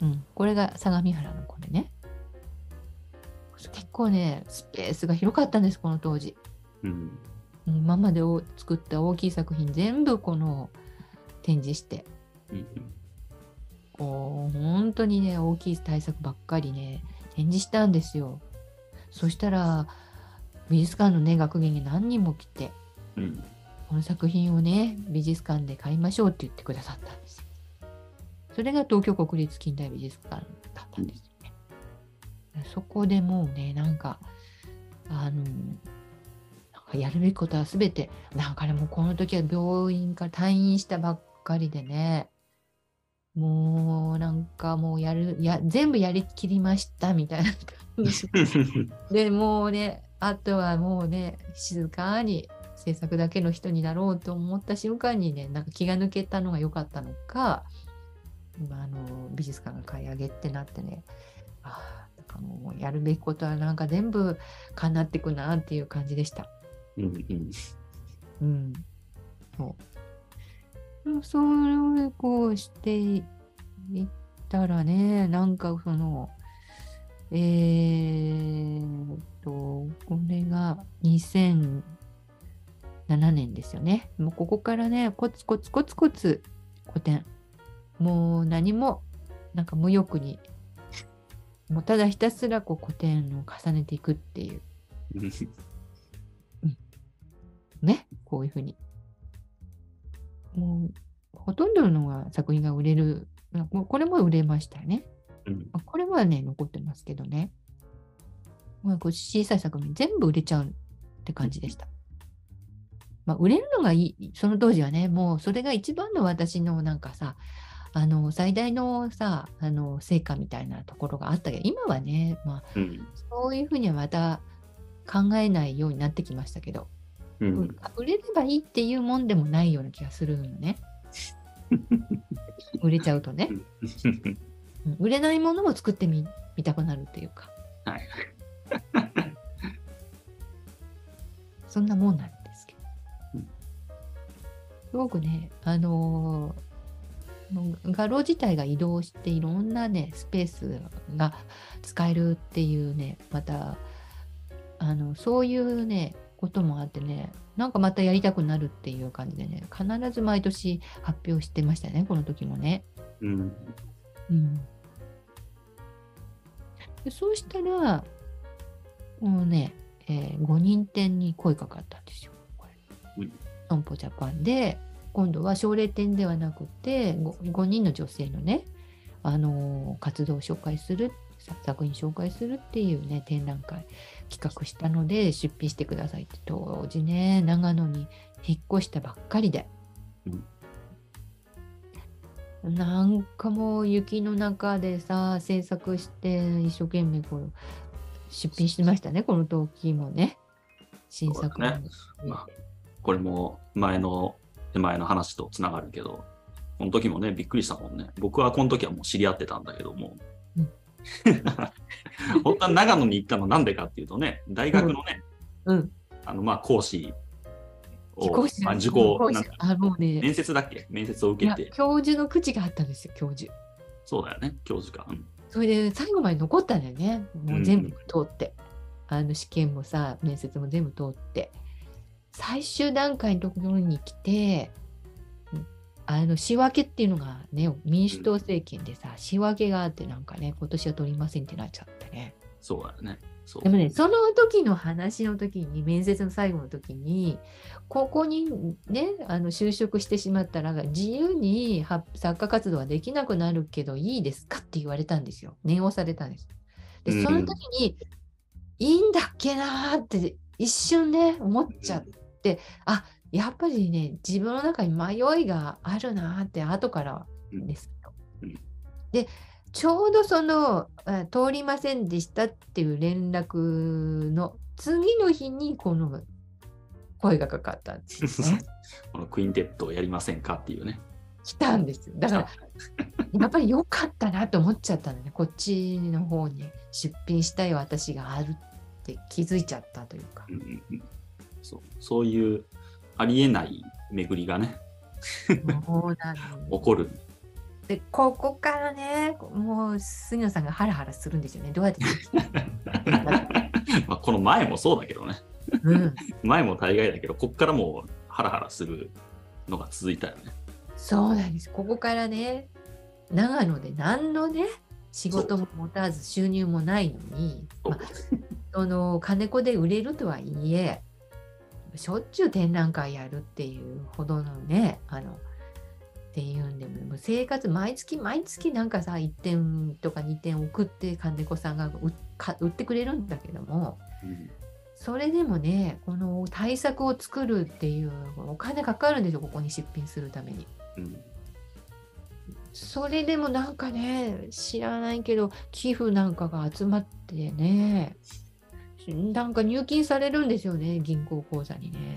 S1: うん、これが相模原のこれね。結構ね、スペースが広かったんです、この当時。うん、今までを作った大きい作品全部この展示して、うん、こう本当にね、大きい対策ばっかりね、展示したんですよ。そしたら、美術館のね、学芸に何人も来て、うんこの作品をね美術館で買いましょうって言ってくださったんですそれが東京国立近代美術館だったんですよね。そこでもうねなんかあのなんかやるべきことは全てなんかねもうこの時は病院から退院したばっかりでねもうなんかもうやるや全部やりきりましたみたいな感じで もうねあとはもうね静かに制作だけの人になろうと思った瞬間にねなんか気が抜けたのが良かったのか、まあ、あの美術館が買い上げってなってねあなんかもうやるべきことはなんか全部叶っていくなっていう感じでした。うん、うん、そう。それをこうしていったらね、なんかその、えーっと、これが2007年ですよね。もうここからね、コツコツコツコツ古典。もう何も、なんか無欲に、もうただひたすらこう古典を重ねていくっていう、ね、こういうふうに。もう、ほとんどのが作品が売れる、まあここれも売れましたよね。
S2: うん
S1: まあこれはね、残ってますけどね。まあ、こう小さい作品全部売れちゃうって感じでした。まあ、売れるのがいい、その当時はね、もうそれが一番の私のなんかさ、あの最大のさあの成果みたいなところがあったけど、今はね、まあ、
S2: うん
S1: そういうふうにはまた考えないようになってきましたけど、
S2: うん
S1: 売れればいいっていうもんでもないような気がするのね。売れちゃうとね。うん売れないものも作ってみ見たくなるっていうか。
S2: はい。
S1: そんなもんなんですけど
S2: うん。
S1: すごくね、あのー画廊自体が移動していろんなね、スペースが使えるっていうね、また、あの、そういうね、こともあってね、なんかまたやりたくなるっていう感じでね、必ず毎年発表してましたね、この時もね。
S2: うん
S1: うん、でそうしたら、このね、えー、5人店に声かかったんですよ。損保ジャパンで、今度は奨励店ではなくて5、5人の女性のね、あのー活動を紹介する、さ作品紹介するっていうね、展覧会企画したので、出品してくださいって、当時ね、長野に引っ越したばっかりで。なんかもう雪の中でさ制作して一生懸命こう出品してましたねこの時もね。新作
S2: ね。まあこれも前の手前の話とつながるけど、この時もね、びっくりしたもんね。僕はこの時はもう知り合ってたんだけども、
S1: うん。
S2: 本当は長野に行ったのなんでかっていうとね、大学のね、
S1: うん。
S2: あのまあ講師まあ、受講なんか
S1: あもうね。
S2: 面接だっけ？面接を受けて、
S1: 教授の口があったんですよ教授。
S2: そうだよね、教授か。うん。
S1: それで最後まで残ったんだよね。もう全部通って、あの試験もさ面接も全部通って最終段階のところに来てうんあの仕分けっていうのがね民主党政権でさ、仕分けがあってなんかね今年は取りませんってなっちゃってね
S2: そうだよね。
S1: でもね、その時の話の時に、面接の最後の時に、ここにね、あの就職してしまったら、自由には作家活動はできなくなるけど、いいですかって言われたんですよ。念をされたんです。で、その時に、いいんだっけなーって一瞬ね、思っちゃって、あやっぱりね、自分の中に迷いがあるなーって、後から
S2: うん
S1: ですよ。
S2: うん
S1: で、ちょうどそのあ通りませんでしたっていう連絡の次の日にこの声がかかったんですよね。
S2: このクインテットをやりませんかっていうね。
S1: 来たんですよ。だから やっぱり良かったなと思っちゃったのね。こっちの方に出品したい私があるって気づいちゃったというか。
S2: うんうんうんそうそういうありえない巡りがね、起こる。
S1: でここからねもう杉野さんがハラハラするんですよね。どうやって
S2: まあこの前もそうだけどね。
S1: うん、
S2: 前も大概だけど、こっからもうハラハラするのが続いたよね。
S1: そうなんです。ここからね、長野で何のね、仕事も持たず収入もないのに、まあ、その金子で売れるとはいえ、しょっちゅう展覧会やるっていうほどのね、あの、っていうんでも生活毎月毎月なんかさ1点とか2点送って金子さんが売ってくれるんだけども
S2: うん
S1: それでもねこの対策を作るっていうお金かかるんですよここに出品するために。
S2: うん
S1: それでもなんかね、知らないけど、寄付なんかが集まってね、なんか入金されるんですよね、銀行口座にね。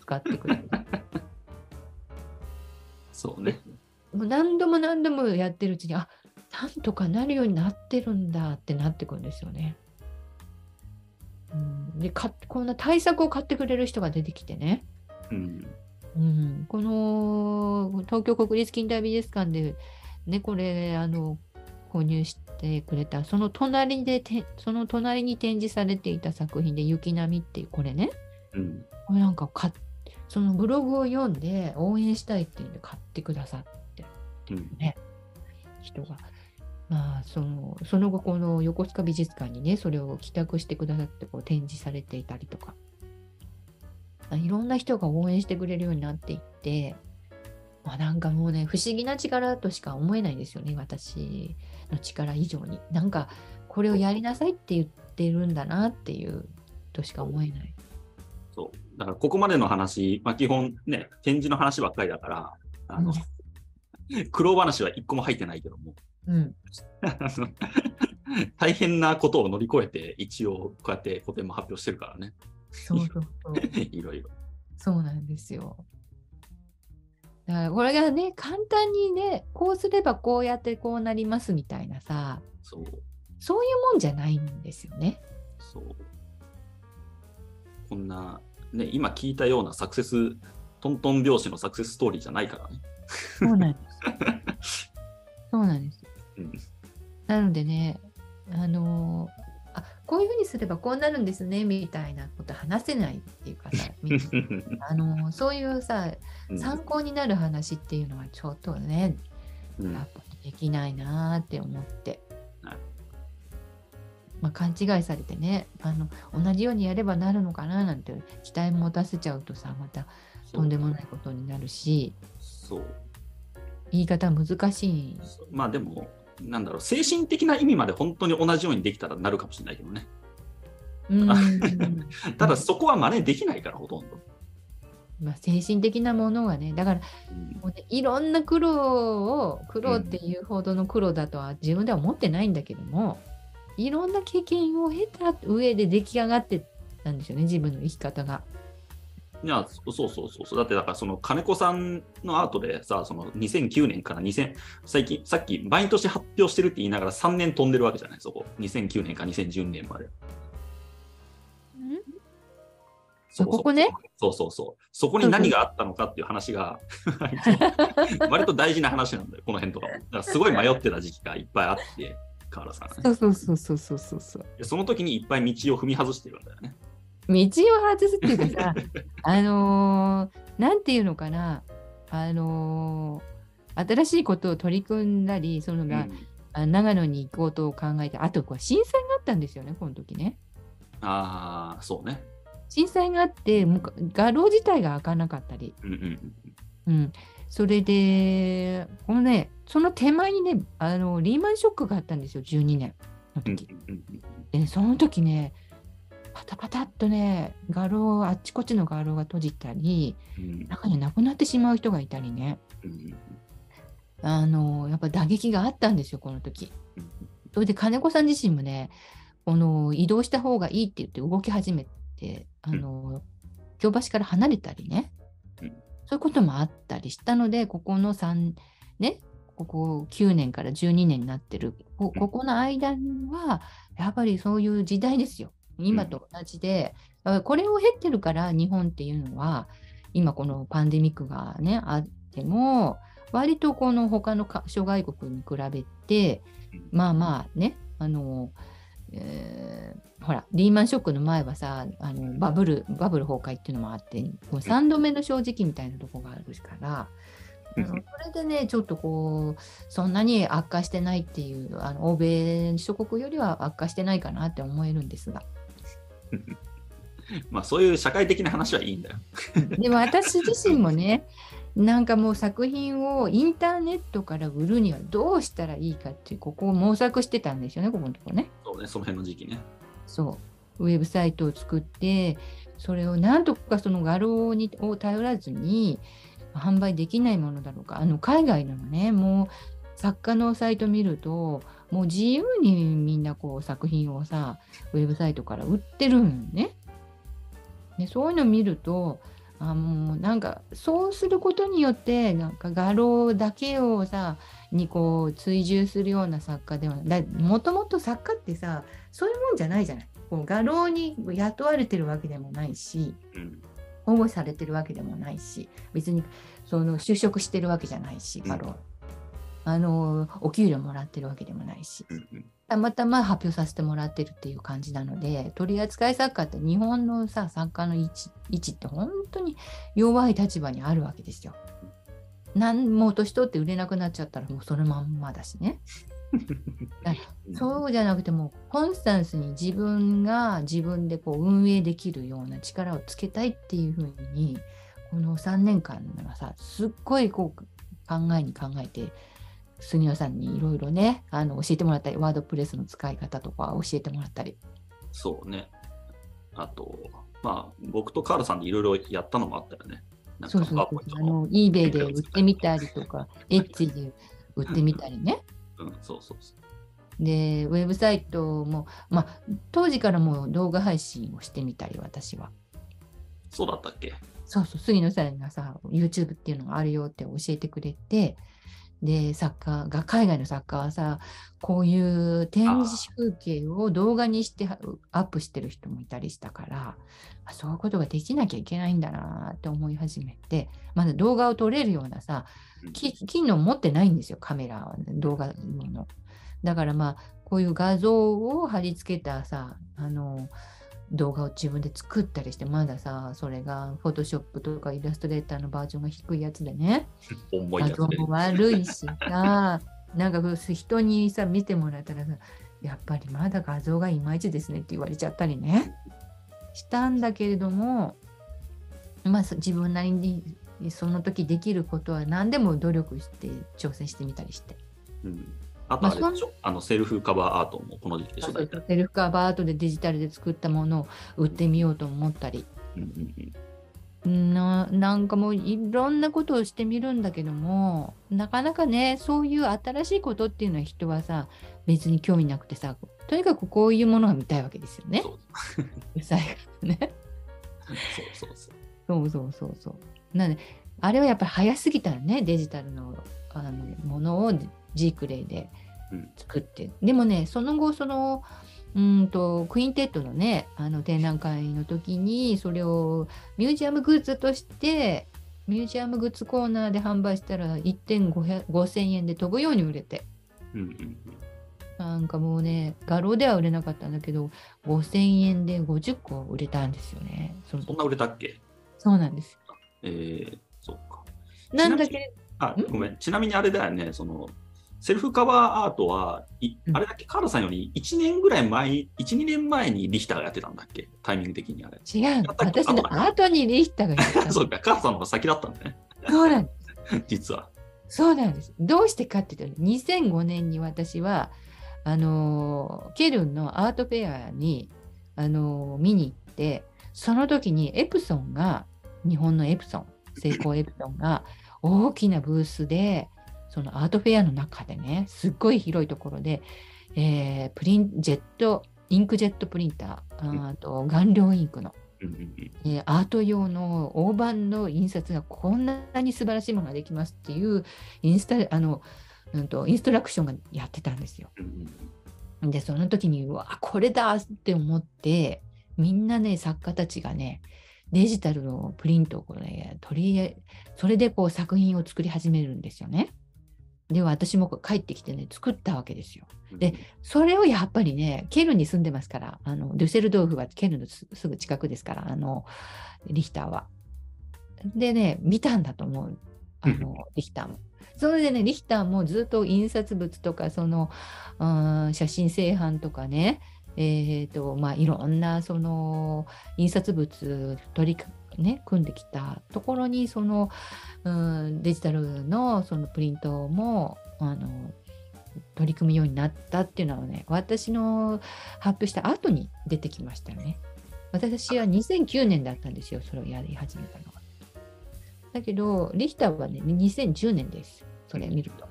S1: 使ってくれる。
S2: そうね。
S1: もう何度も何度もやってるうちに、あなんとかなるようになってるんだってなってくるんですよね。うん、でかこんな対策を買ってくれる人が出てきてね。
S2: うん
S1: うん、この東京国立近代美術館で、ね、これあの購入してくれたその隣でてその隣に展示されていた作品で「雪並み」っていうこれね
S2: うん。
S1: これなんか買っそのブログを読んで応援したいっていうんで買ってくださって
S2: うん。
S1: 人が。まあ、そのその後この横須賀美術館にねそれを帰宅してくださってこう展示されていたりとかあいろんな人が応援してくれるようになっていって、まあ、なんかもうね不思議な力としか思えないですよね私の力以上になんかこれをやりなさいって言ってるんだなっていうとしか思えない。
S2: そう。だから、ここまでの話、まあ、基本ね、展示の話ばっかりだから、あの、苦労話は一個も入ってないけども、
S1: うん、
S2: 大変なことを乗り越えて、一応、こうやって個展も発表してるからね。
S1: そうそうそう
S2: いろいろ。
S1: そうなんですよ。だからこれがね簡単にねこうすればこうやってこうなりますみたいなさ
S2: そう。
S1: そういうもんじゃないんですよね。
S2: そう。こんな、ね、今聞いたようなサクセス、トントン拍子のサクセスストーリーじゃないからね。
S1: そうなんです。そうなんです。
S2: うん
S1: なのでねあのこういうふうにすればこうなるんですねみたいなこと話せないっていうかさ みあのーそういうさ
S2: うん。
S1: 参考になる話っていうのはちょっとね
S2: うん。
S1: やっぱりできないなーって思って。
S2: はい。
S1: まあ、勘違いされてねあの同じようにやればなるのかななんて期待持たせちゃうとさまたとんでもないことになるし。
S2: そう。
S1: 言い方難しい。
S2: まあでも、なんだろう、精神的な意味まで本当に同じようにできたらなるかもしれないけどね。
S1: うん
S2: ただそこは真似できないから、ほとんど。
S1: まあ精神的なものはねだから
S2: うん
S1: もうねいろんな苦労を苦労っていうほどの苦労だとは自分では思ってないんだけどもいろんな経験を経た上で出来上がってたんですよね自分の生き方が。
S2: いや、そそうそうそうそう。だって、だから、その金子さんのアートでさ、その2009年から2000、最近、さっき、毎年発表してるって言いながら3年飛んでるわけじゃない、そこ。2009年から2012年まで。そ
S1: ここね？
S2: そうそうそう。そこに何があったのかっていう話が、割と大事な話なんだよ、この辺とかも。だからすごい迷ってた時期がいっぱいあって、河原さんがね
S1: そうそうそうそうそうそうそう。
S2: でその時にいっぱい道を踏み外してるんだよね。
S1: 道を外すっていうかさあのーなんていうのかなあのー新しいことを取り組んだりそのが、
S2: うん
S1: あ長野に行こうと考えてあとこれ震災があったんですよねこの時ね。
S2: ああ、そうね。
S1: 震災があってもう画廊自体が開かなかったり、
S2: うんうん
S1: それでこのねその手前にねあのリーマンショックがあったんですよ12年の
S2: うん
S1: 時。
S2: うんうん
S1: でねその時ねパタパタっとね画廊あっちこっちの画廊が閉じたり
S2: うん。
S1: 中に亡くなってしまう人がいたりね。
S2: うん。
S1: あのやっぱ打撃があったんですよこの時。
S2: うん。
S1: それで金子さん自身もねこの移動した方がいいって言って動き始めてあの、京橋から離れたりね、
S2: うん。
S1: そういうこともあったりしたのでここの3ねここ9年から12年になってる。こここの間はやっぱりそういう時代ですよ今と同じで、あこれを経てるから日本っていうのは今このパンデミックがねあっても割とこの他のか諸外国に比べてまあまあねあの、えーほらリーマンショックの前はさあのバブルバブル崩壊っていうのもあってもう3度目の正直みたいなとこがあるから。それでねちょっとこうそんなに悪化してないっていうあの欧米諸国よりは悪化してないかなって思えるんですが
S2: まあそういう社会的な話はいいんだよ。
S1: でも私自身もねなんかもう作品をインターネットから売るにはどうしたらいいかってここを模索してたんですよねここのとこね。
S2: そうね、その辺の時期ね。
S1: そうウェブサイトを作ってそれをなんとかその画廊にを頼らずに販売できないものだろうかあの海外のねもう作家のサイト見るともう自由にみんなこう作品をさウェブサイトから売ってるんね。ねそういうの見るとあもうなんかそうすることによってなんか画廊だけをさにこう追従するような作家ではないだもともと作家ってさそういうもんじゃないじゃないこう画廊に雇われてるわけでもないし
S2: うん。
S1: 保護されてるわけでもないし別にその就職してるわけじゃないし、
S2: うん
S1: パローあのお給料もらってるわけでもないしたまたま発表させてもらってるっていう感じなので取扱作家って日本のさ作家の位置位置って本当に弱い立場にあるわけですよ。何も年取って売れなくなっちゃったらもうそのまんまだしね。そうじゃなくてもうコンスタンスに自分が自分でこう運営できるような力をつけたいっていうふうにこの3年間はさすっごいこう考えに考えて杉野さんにいろいろねあの教えてもらったりワードプレスの使い方とか教えてもらったり
S2: そうね。あと、まあ、僕とカールさんでいろいろやったのもあったよね。なんか
S1: そうそう
S2: パワーポイント
S1: あの eBay で売ってみたりとか エッジで売ってみたりね
S2: うん、そうそうそう。
S1: でウェブサイトも、まあ、当時からもう動画配信をしてみたり私は。
S2: そうだったっけ？
S1: そうそう、杉野さんがさ、YouTube っていうのがあるよって教えてくれて、で、作家が、海外の作家はさ、こういう展示風景を動画にしてアップしてる人もいたりしたから、あそういうことができなきゃいけないんだなって思い始めて、まだ動画を撮れるようなさ、機能持ってないんですよ、カメラは、ね、動画の。だからまあ、こういう画像を貼り付けたさ、あの、動画を自分で作ったりして、まださ、それが、フォトショップとかイラストレーターのバージョンが低いやつでね、
S2: 重いやつで。
S1: 画像も悪いしさ、なんか人にさ、見てもらったらさ、やっぱりまだ画像がいまいちですねって言われちゃったりね、したんだけれども、まあ、そ自分なりにその時できることは何でも努力して挑戦してみたりして。
S2: うんあとあれでしょ、あのセルフカバーアートもこの時期でしょ、大体。
S1: セルフカバーアートでデジタルで作ったものを売ってみようと思ったり、
S2: うんうんうん。
S1: ななんかもういろんなことをしてみるんだけどもなかなかねそういう新しいことっていうのは人はさ別に興味なくてさとにかくこういうものが見たいわけですよね。
S2: そう。
S1: 最後ね。
S2: そうそうそう。
S1: そうそうそうそう。なんであれはやっぱり早すぎたらねデジタルのあのものをジークレーで。
S2: うん
S1: 作って、でもねその後そのうんとクインテットのねあの展覧会の時にそれをミュージアムグッズとしてミュージアムグッズコーナーで販売したら1点5000円で飛ぶように売れて。
S2: うんうんうん。
S1: なんかもうね画廊では売れなかったんだけど5000円で50個売れたんですよねその
S2: そんな売れたっけ？
S1: そうなんです
S2: えー、そうか。
S1: なんだけ
S2: あ
S1: ん、
S2: ごめん。ちなみにあれだよね、その、セルフカバーアートは、あれだっけ、カールさんより1年ぐらい前、1、2年前にリヒターがやってたんだっけ？タイミング的にあれ。
S1: 違う。私の後にリヒターが言った。
S2: そうか、カールさんの方が先だったんだね、
S1: そうなんです。
S2: 実は。
S1: そうなんです。どうしてかっていうと、2005年に私は、あのーケルンのアートフェアに、あのー見に行って、その時にエプソンが、日本のエプソン、成功エプソンが大きなブースで、そのアートフェアの中でね、すっごい広いところで、えープリンジェット、インクジェットプリンター、あと顔料インクのえーアート用の大判の印刷がこんなに素晴らしいものができますっていうインスタあの、うん、とインストラクションがやってたんですよ。でその時にうわこれだって思ってみんなね作家たちがねデジタルのプリントをこれ取り入れそれでこう作品を作り始めるんですよね。で私も帰ってきてね作ったわけですよ。
S2: うん
S1: でそれをやっぱりね、ケルンに住んでますから、あのデュッセルドーフはケルンのすすぐ近くですから、あのリヒターは。でね、見たんだと思う、あのリヒターも。それでね、リヒターもずっと印刷物とか、その、うん写真製版とかね、えーとまあ、いろんなその印刷物取りか、ね、組んできたところにその、うん、デジタルのそのプリントもあの取り組むようになったっていうのはね私の発表した後に出てきましたよね。私は2009年だったんですよそれをやり始めたのは。だけどリヒターはね2010年ですそれ見ると。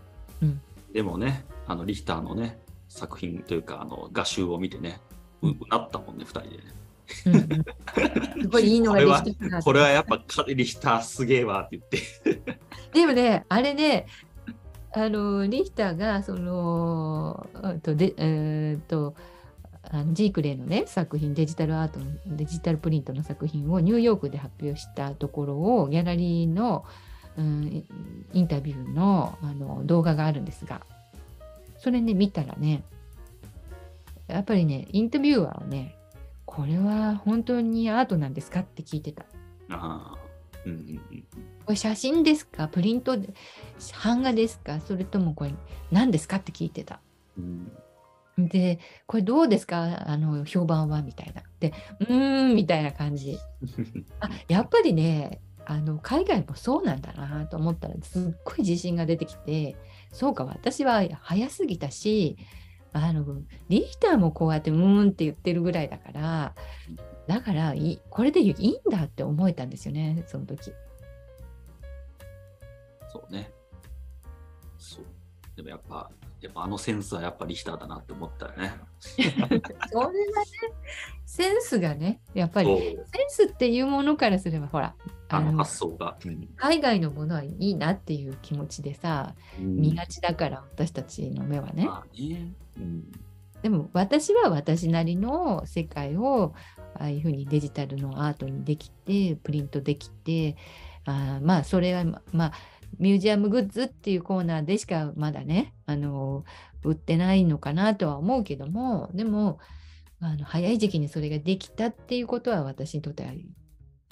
S2: でもね、あのリヒターのね、作品というか、あの画集を見てね、ううなったもんね、二人でね。
S1: うんうん、すごいいいのが
S2: これはやっぱリヒターすげえわって言って。
S1: でもね、あれね、あのリヒターがその、うんとでえーとあのジークレイのね作品デジタルアートのデジタルプリントの作品をニューヨークで発表したところをギャラリーの、うん、インタビューのあの動画があるんですがそれね見たらねやっぱりねインタビュアーはねこれは本当にアートなんですかって聞いてた。
S2: ああ。うんうんうん。
S1: これ写真ですか？プリントで版画ですか？それともこれ何ですかって聞いてた。
S2: うん
S1: で、これどうですか？あの評判はみたいな。で、うーんみたいな感じ。あやっぱりねあの海外もそうなんだなと思ったらすっごい自信が出てきてそうか私は早すぎたしあのリヒターもこうやってうーんって言ってるぐらいだからだからいいこれでいいんだって思えたんですよねその時。
S2: そうね。そう。でもやっぱ、やっぱあのセンスはやっぱリヒターだなって思ったよね。
S1: それがねセンスがねやっぱりセンスっていうものからすればほら
S2: あの
S1: あの
S2: 発想が。うん
S1: 海外のものはいいなっていう気持ちでさ見がちだから私たちの目はね。
S2: まあね。うん。
S1: でも私は私なりの世界をああいうふうにデジタルのアートにできてプリントできてあーまあそれはままあミュージアムグッズっていうコーナーでしかまだねあの売ってないのかなとは思うけどもでもあの早い時期にそれができたっていうことは私にとっては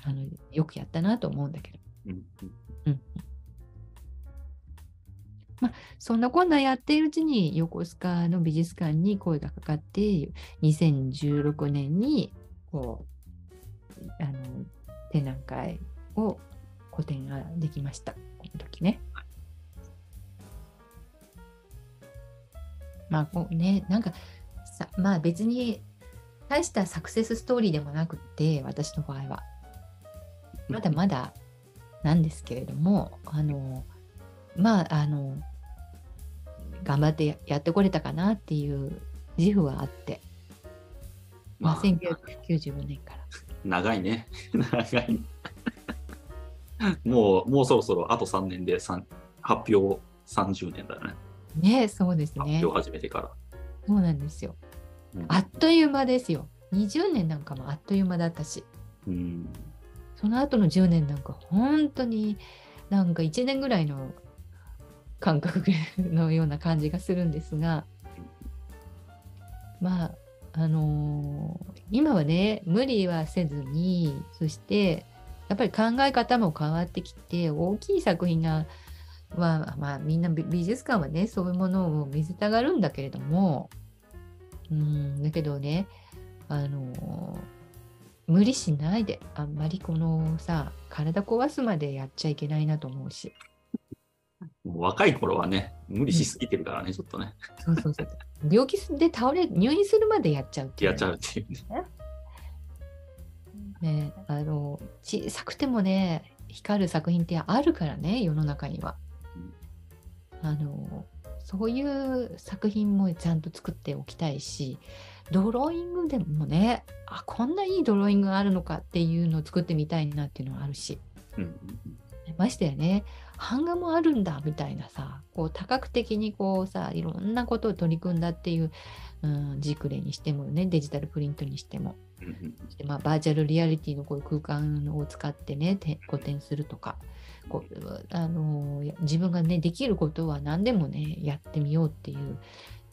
S1: あのよくやったなと思うんだけど。
S2: うんまあ
S1: そんなこんなやっているうちに横須賀の美術館に声がかかって2016年にこうあの展覧会を個展ができました。この時ね。まあこうねなんかさまあ別に大したサクセスストーリーでもなくって私の場合は。まだまだなんですけれどもあのまああの頑張ってややってこれたかなっていう自負はあって、まあ、
S2: まあ
S1: 1995年から。
S2: 長いね。長い。もう、もうそろそろあと3年で発表30年だよね。
S1: ねそうです
S2: 発
S1: ね。
S2: 表始めてから。
S1: そうなんですよ。
S2: うん
S1: あっという間ですよ。20年なんかもあっという間だったし、
S2: うん
S1: その後の10年なんか本当になんか1年ぐらいの感覚のような感じがするんですが、まあ、あのー今はね、無理はせずに、そして、やっぱり考え方も変わってきて、大きい作品が、まあ、まあ、みんな美術館はね、そういうものを見せたがるんだけれども、うん、だけどね、あのー無理しないで、あんまりこのさ、体壊すまでやっちゃいけないなと思うし。
S2: もう若い頃はね、無理しすぎてるからね、ちょっとね、
S1: そうそうそう。病気で倒れ、入院するまでやっちゃうっていう。
S2: やっちゃうっていうね。
S1: ね、あの小さくてもね光る作品ってあるからね世の中には。あのそういう作品もちゃんと作っておきたいしドローイングでもねあこんないいドローイングがあるのかっていうのを作ってみたいなっていうのはあるし。
S2: うん
S1: ましてやね版画もあるんだみたいなさこう多角的にこうさいろんなことを取り組んだっていう、うん、ジクレにしてもねデジタルプリントにしても。まあ、バーチャルリアリティのこういう空間を使ってね、て個展するとか、こうあのや自分がね、できることは何でもね、やってみようっていう、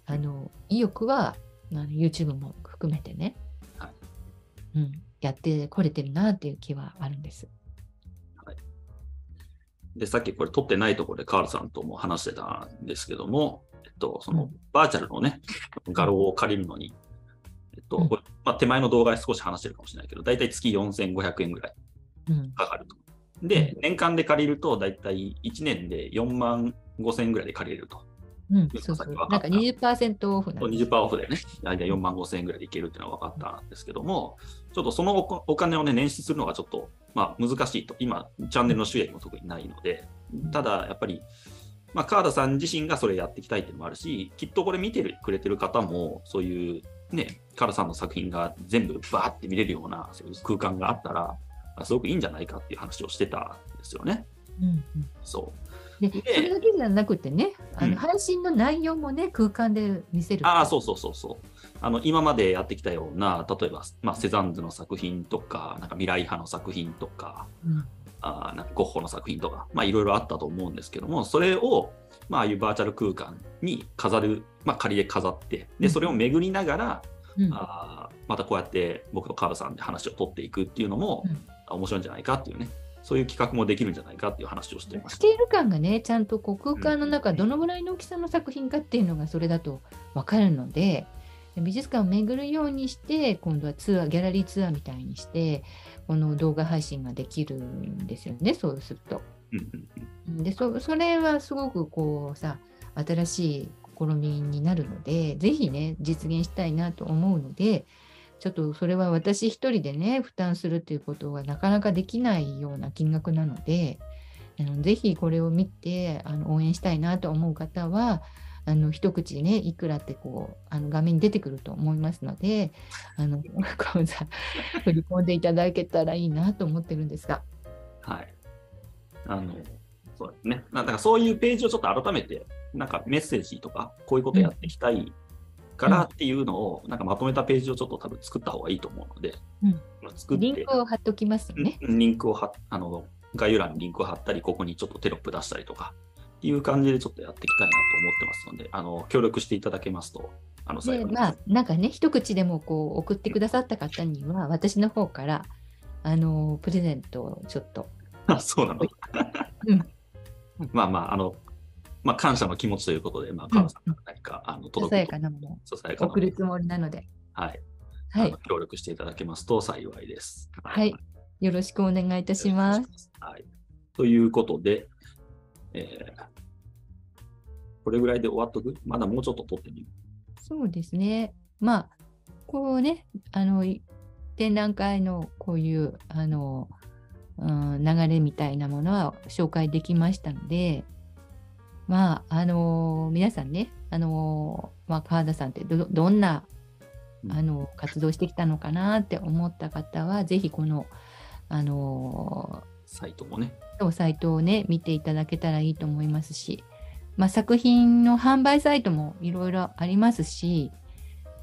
S1: あの意欲はあの YouTube も含めてね、
S2: はい。
S1: うん、やってこれてるなっていう気はあるんです。
S2: で、さっきこれ撮ってないところでカールさんとも話してたんですけども、えっと、その
S1: うん
S2: バーチャルのね、画廊を借りるのに、えっと、
S1: うん
S2: これまあ、手前の動画で少し話してるかもしれないけど、だいたい月4500円ぐらい
S1: うん、
S2: かかると。で、年間で借りると、だいたい1年で4万5000円ぐらいで借りれると。
S1: うん、
S2: さ
S1: そうそう。なんか20%オフなんです。
S2: 20%オフでね、大体4万5000円ぐらいでいけるっていうのは分かったんですけども、ちょっとそのおお金をね、捻出するのがちょっと、まあ、難しいと。今、チャンネルの収益も特にないので、ただ、やっぱり、まあ、川田さん自身がそれやっていきたいっていうのもあるし、きっとこれ見てるくれてる方も、そういうね、川田さんの作品が全部バーって見れるようなそういう空間があったら、あすごくいいんじゃないかっていう話をしてたんですよね。
S1: うんうん
S2: そう。
S1: で
S2: で
S1: それだけじゃなくてね、あ
S2: うん
S1: の配信の内容もね、空間で見せる。
S2: ああ、そうそうそうそう。あの今までやってきたような、例えば、まあ、セザンヌの作品とか、なんか未来派の作品とか、
S1: うん。
S2: あーなんかゴッホの作品とか、まあいろいろあったと思うんですけども、それを、まあ、ああいうバーチャル空間に飾る、まあ、仮で飾って、で、
S1: うん。
S2: それを巡りながら、
S1: うん。
S2: あーまたこうやって僕とカールさんで話を取っていくっていうのも、
S1: うん。
S2: 面白いんじゃないかっていうね、そういう企画もできるんじゃないかっていう話をしていました。
S1: スケール感がね、ちゃんとこう空間の中、どのぐらいの大きさの作品かっていうのがそれだと分かるので、美術館を巡るようにして、今度はツアー、ギャラリーツアーみたいにして、この動画配信ができるんですよね、そうすると。でそそれはすごくこうさ新しい試みになるのでぜひね実現したいなと思うのでちょっとそれは私一人でね負担するっていうことがなかなかできないような金額なのであのぜひこれを見てあの応援したいなと思う方はあの一口ねいくらってこうあの画面に出てくると思いますのであの口座振り込んでいただけたらいいなと思ってるんですが。
S2: はい。あの、そうですね。なだからそういうページをちょっと改めて、なんかメッセージとか、こういうことやっていきたいからっていうのを、なんかまとめたページをちょっと多分作った方がいいと思うので、
S1: うん
S2: 作って、
S1: リンクを貼っておきますよね。
S2: うんリンクを貼っあの、概要欄にリンクを貼ったり、ここにちょっとテロップ出したりとか、いう感じでちょっとやっていきたいなと思ってますので、あの、協力していただけますと、あの。
S1: でまあなんかね一口でもこう送ってくださった方には私の方からあのプレゼントをちょっと
S2: あそうなの？
S1: うん
S2: まあまあ、あの、まあ、感謝の気持ちということで、まあ、カナさんから何か、あの、
S1: さ
S2: 届く
S1: さやかなものを
S2: ささやかな
S1: 送るつもりなので、
S2: はい。
S1: はい
S2: 協力していただけますと幸いです。
S1: はい、よろしくお願いいたします。
S2: はい。ということで、えーこれぐらいで終わっとく？まだもうちょっと撮ってみる。
S1: そうですね。まあこうねあのい展覧会のこういうあの、うん、流れみたいなものは紹介できましたので。まああの皆さんね、あのまあ、川田さんってどどんなあの活動してきたのかなって思った方は、ぜひこの、あの
S2: サイトもね。
S1: サイトをね、見ていただけたらいいと思いますし、まあ、作品の販売サイトもいろいろありますし、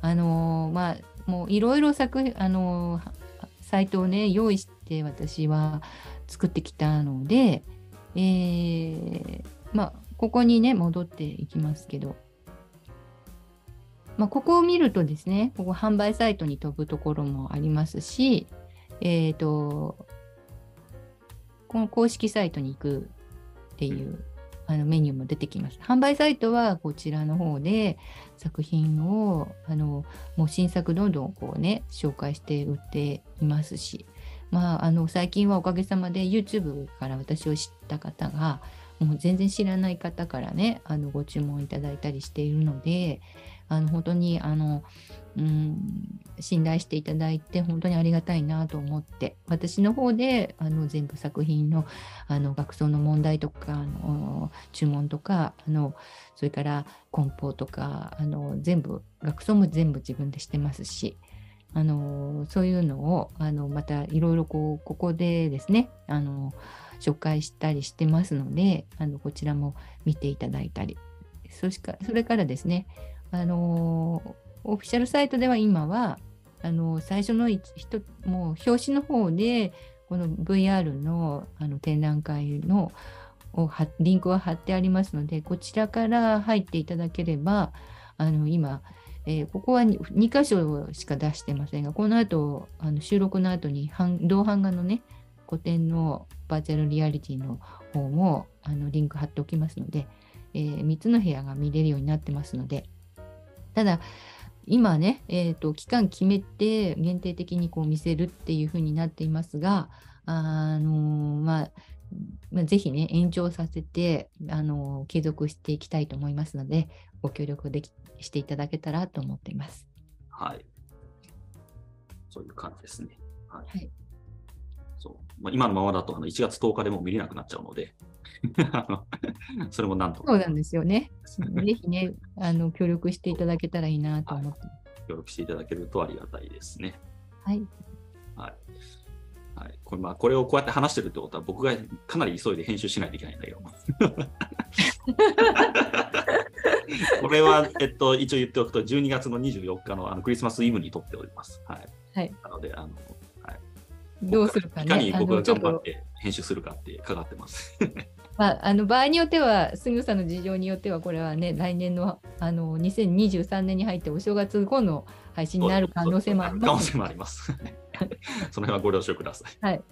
S1: あのまあ、もういろいろ作、あのサイトをね、用意して私は作ってきたので、えーまあ、ここにね、戻っていきますけど、まあ、ここを見るとですね、ここ販売サイトに飛ぶところもありますし、えっ、と、この公式サイトに行くっていうあのメニューも出てきます。販売サイトはこちらの方で作品をあのもう新作どんどんこうね紹介して売っていますし、まあ、あの最近はおかげさまで YouTube から私を知った方がもう全然知らない方からねあのご注文いただいたりしているのであの本当にあの、うん、信頼していただいて本当にありがたいなと思って。私の方であの全部作品のあの学装の問題とかあの注文とかあのそれから梱包とかあの全部学装も全部自分でしてますしあのそういうのをあのまたいろいろこうここでですねあの紹介したりしてますのであのこちらも見ていただいたり。そしかそれからですねあのオフィシャルサイトでは今はあの最初の一もう表紙の方でこの VR のあの展覧会のをリンクは貼ってありますのでこちらから入っていただければあの今、えーここは 2, 2箇所しか出してませんがこの後あの収録の後に版銅版画のね個展のバーチャルリアリティの方もあのリンク貼っておきますので、え3つの部屋が見れるようになってますのでただ今ね、えーと、期間決めて限定的にこう見せるっていう風になっていますが、あのーまあまあ、ぜひね、延長させて、あのー継続していきたいと思いますので、ご協力できしていただけたらと思っています。
S2: はい。そういう感じですね。はい。
S1: はい
S2: そうまあ、今のままだとあの1月10日でもう見れなくなっちゃうので、それもなんとか
S1: そうなんですよね。ぜひね、あの協力していただけたらいいなと思ってます。
S2: 協力していただけるとありがたいですね。
S1: はい。
S2: はい。はい、これまあこれをこうやって話してるってことは僕がかなり急いで編集しないといけないんだけど。これは、えっと、一応言っておくと、12月の24日のあのクリスマスイブに撮っております。はい。
S1: はい
S2: なので、あの、
S1: どうするか
S2: いかに僕が頑張って編集するかってかかってます。
S1: まあ、あの場合によっては、すぐさの事情によっては、これはね、来年のあの2023年に入ってお正月後の配信になる可能性もあり
S2: 可能
S1: ます。
S2: 性もあります。その辺はご了承ください。
S1: はい。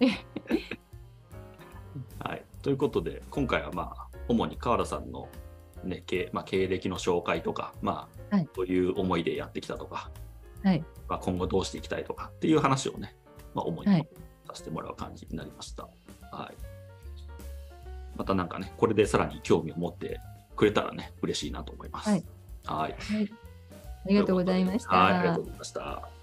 S2: はい、ということで、今回はまあ、主に川原さんの、ね経まあ、経歴の紹介とか、まあ
S1: はい
S2: どういう思いでやってきたとか、
S1: はい。
S2: まあ、今後どうしていきたいとかっていう話をね、まあ、主に
S1: はい
S2: させてもらう感じになりました。はい、またなんかね、これでさらに興味を持ってくれたらね、嬉しいなと思います。
S1: はい。
S2: はい。
S1: はい。ありがとうございました。
S2: はい、ありがとうございました。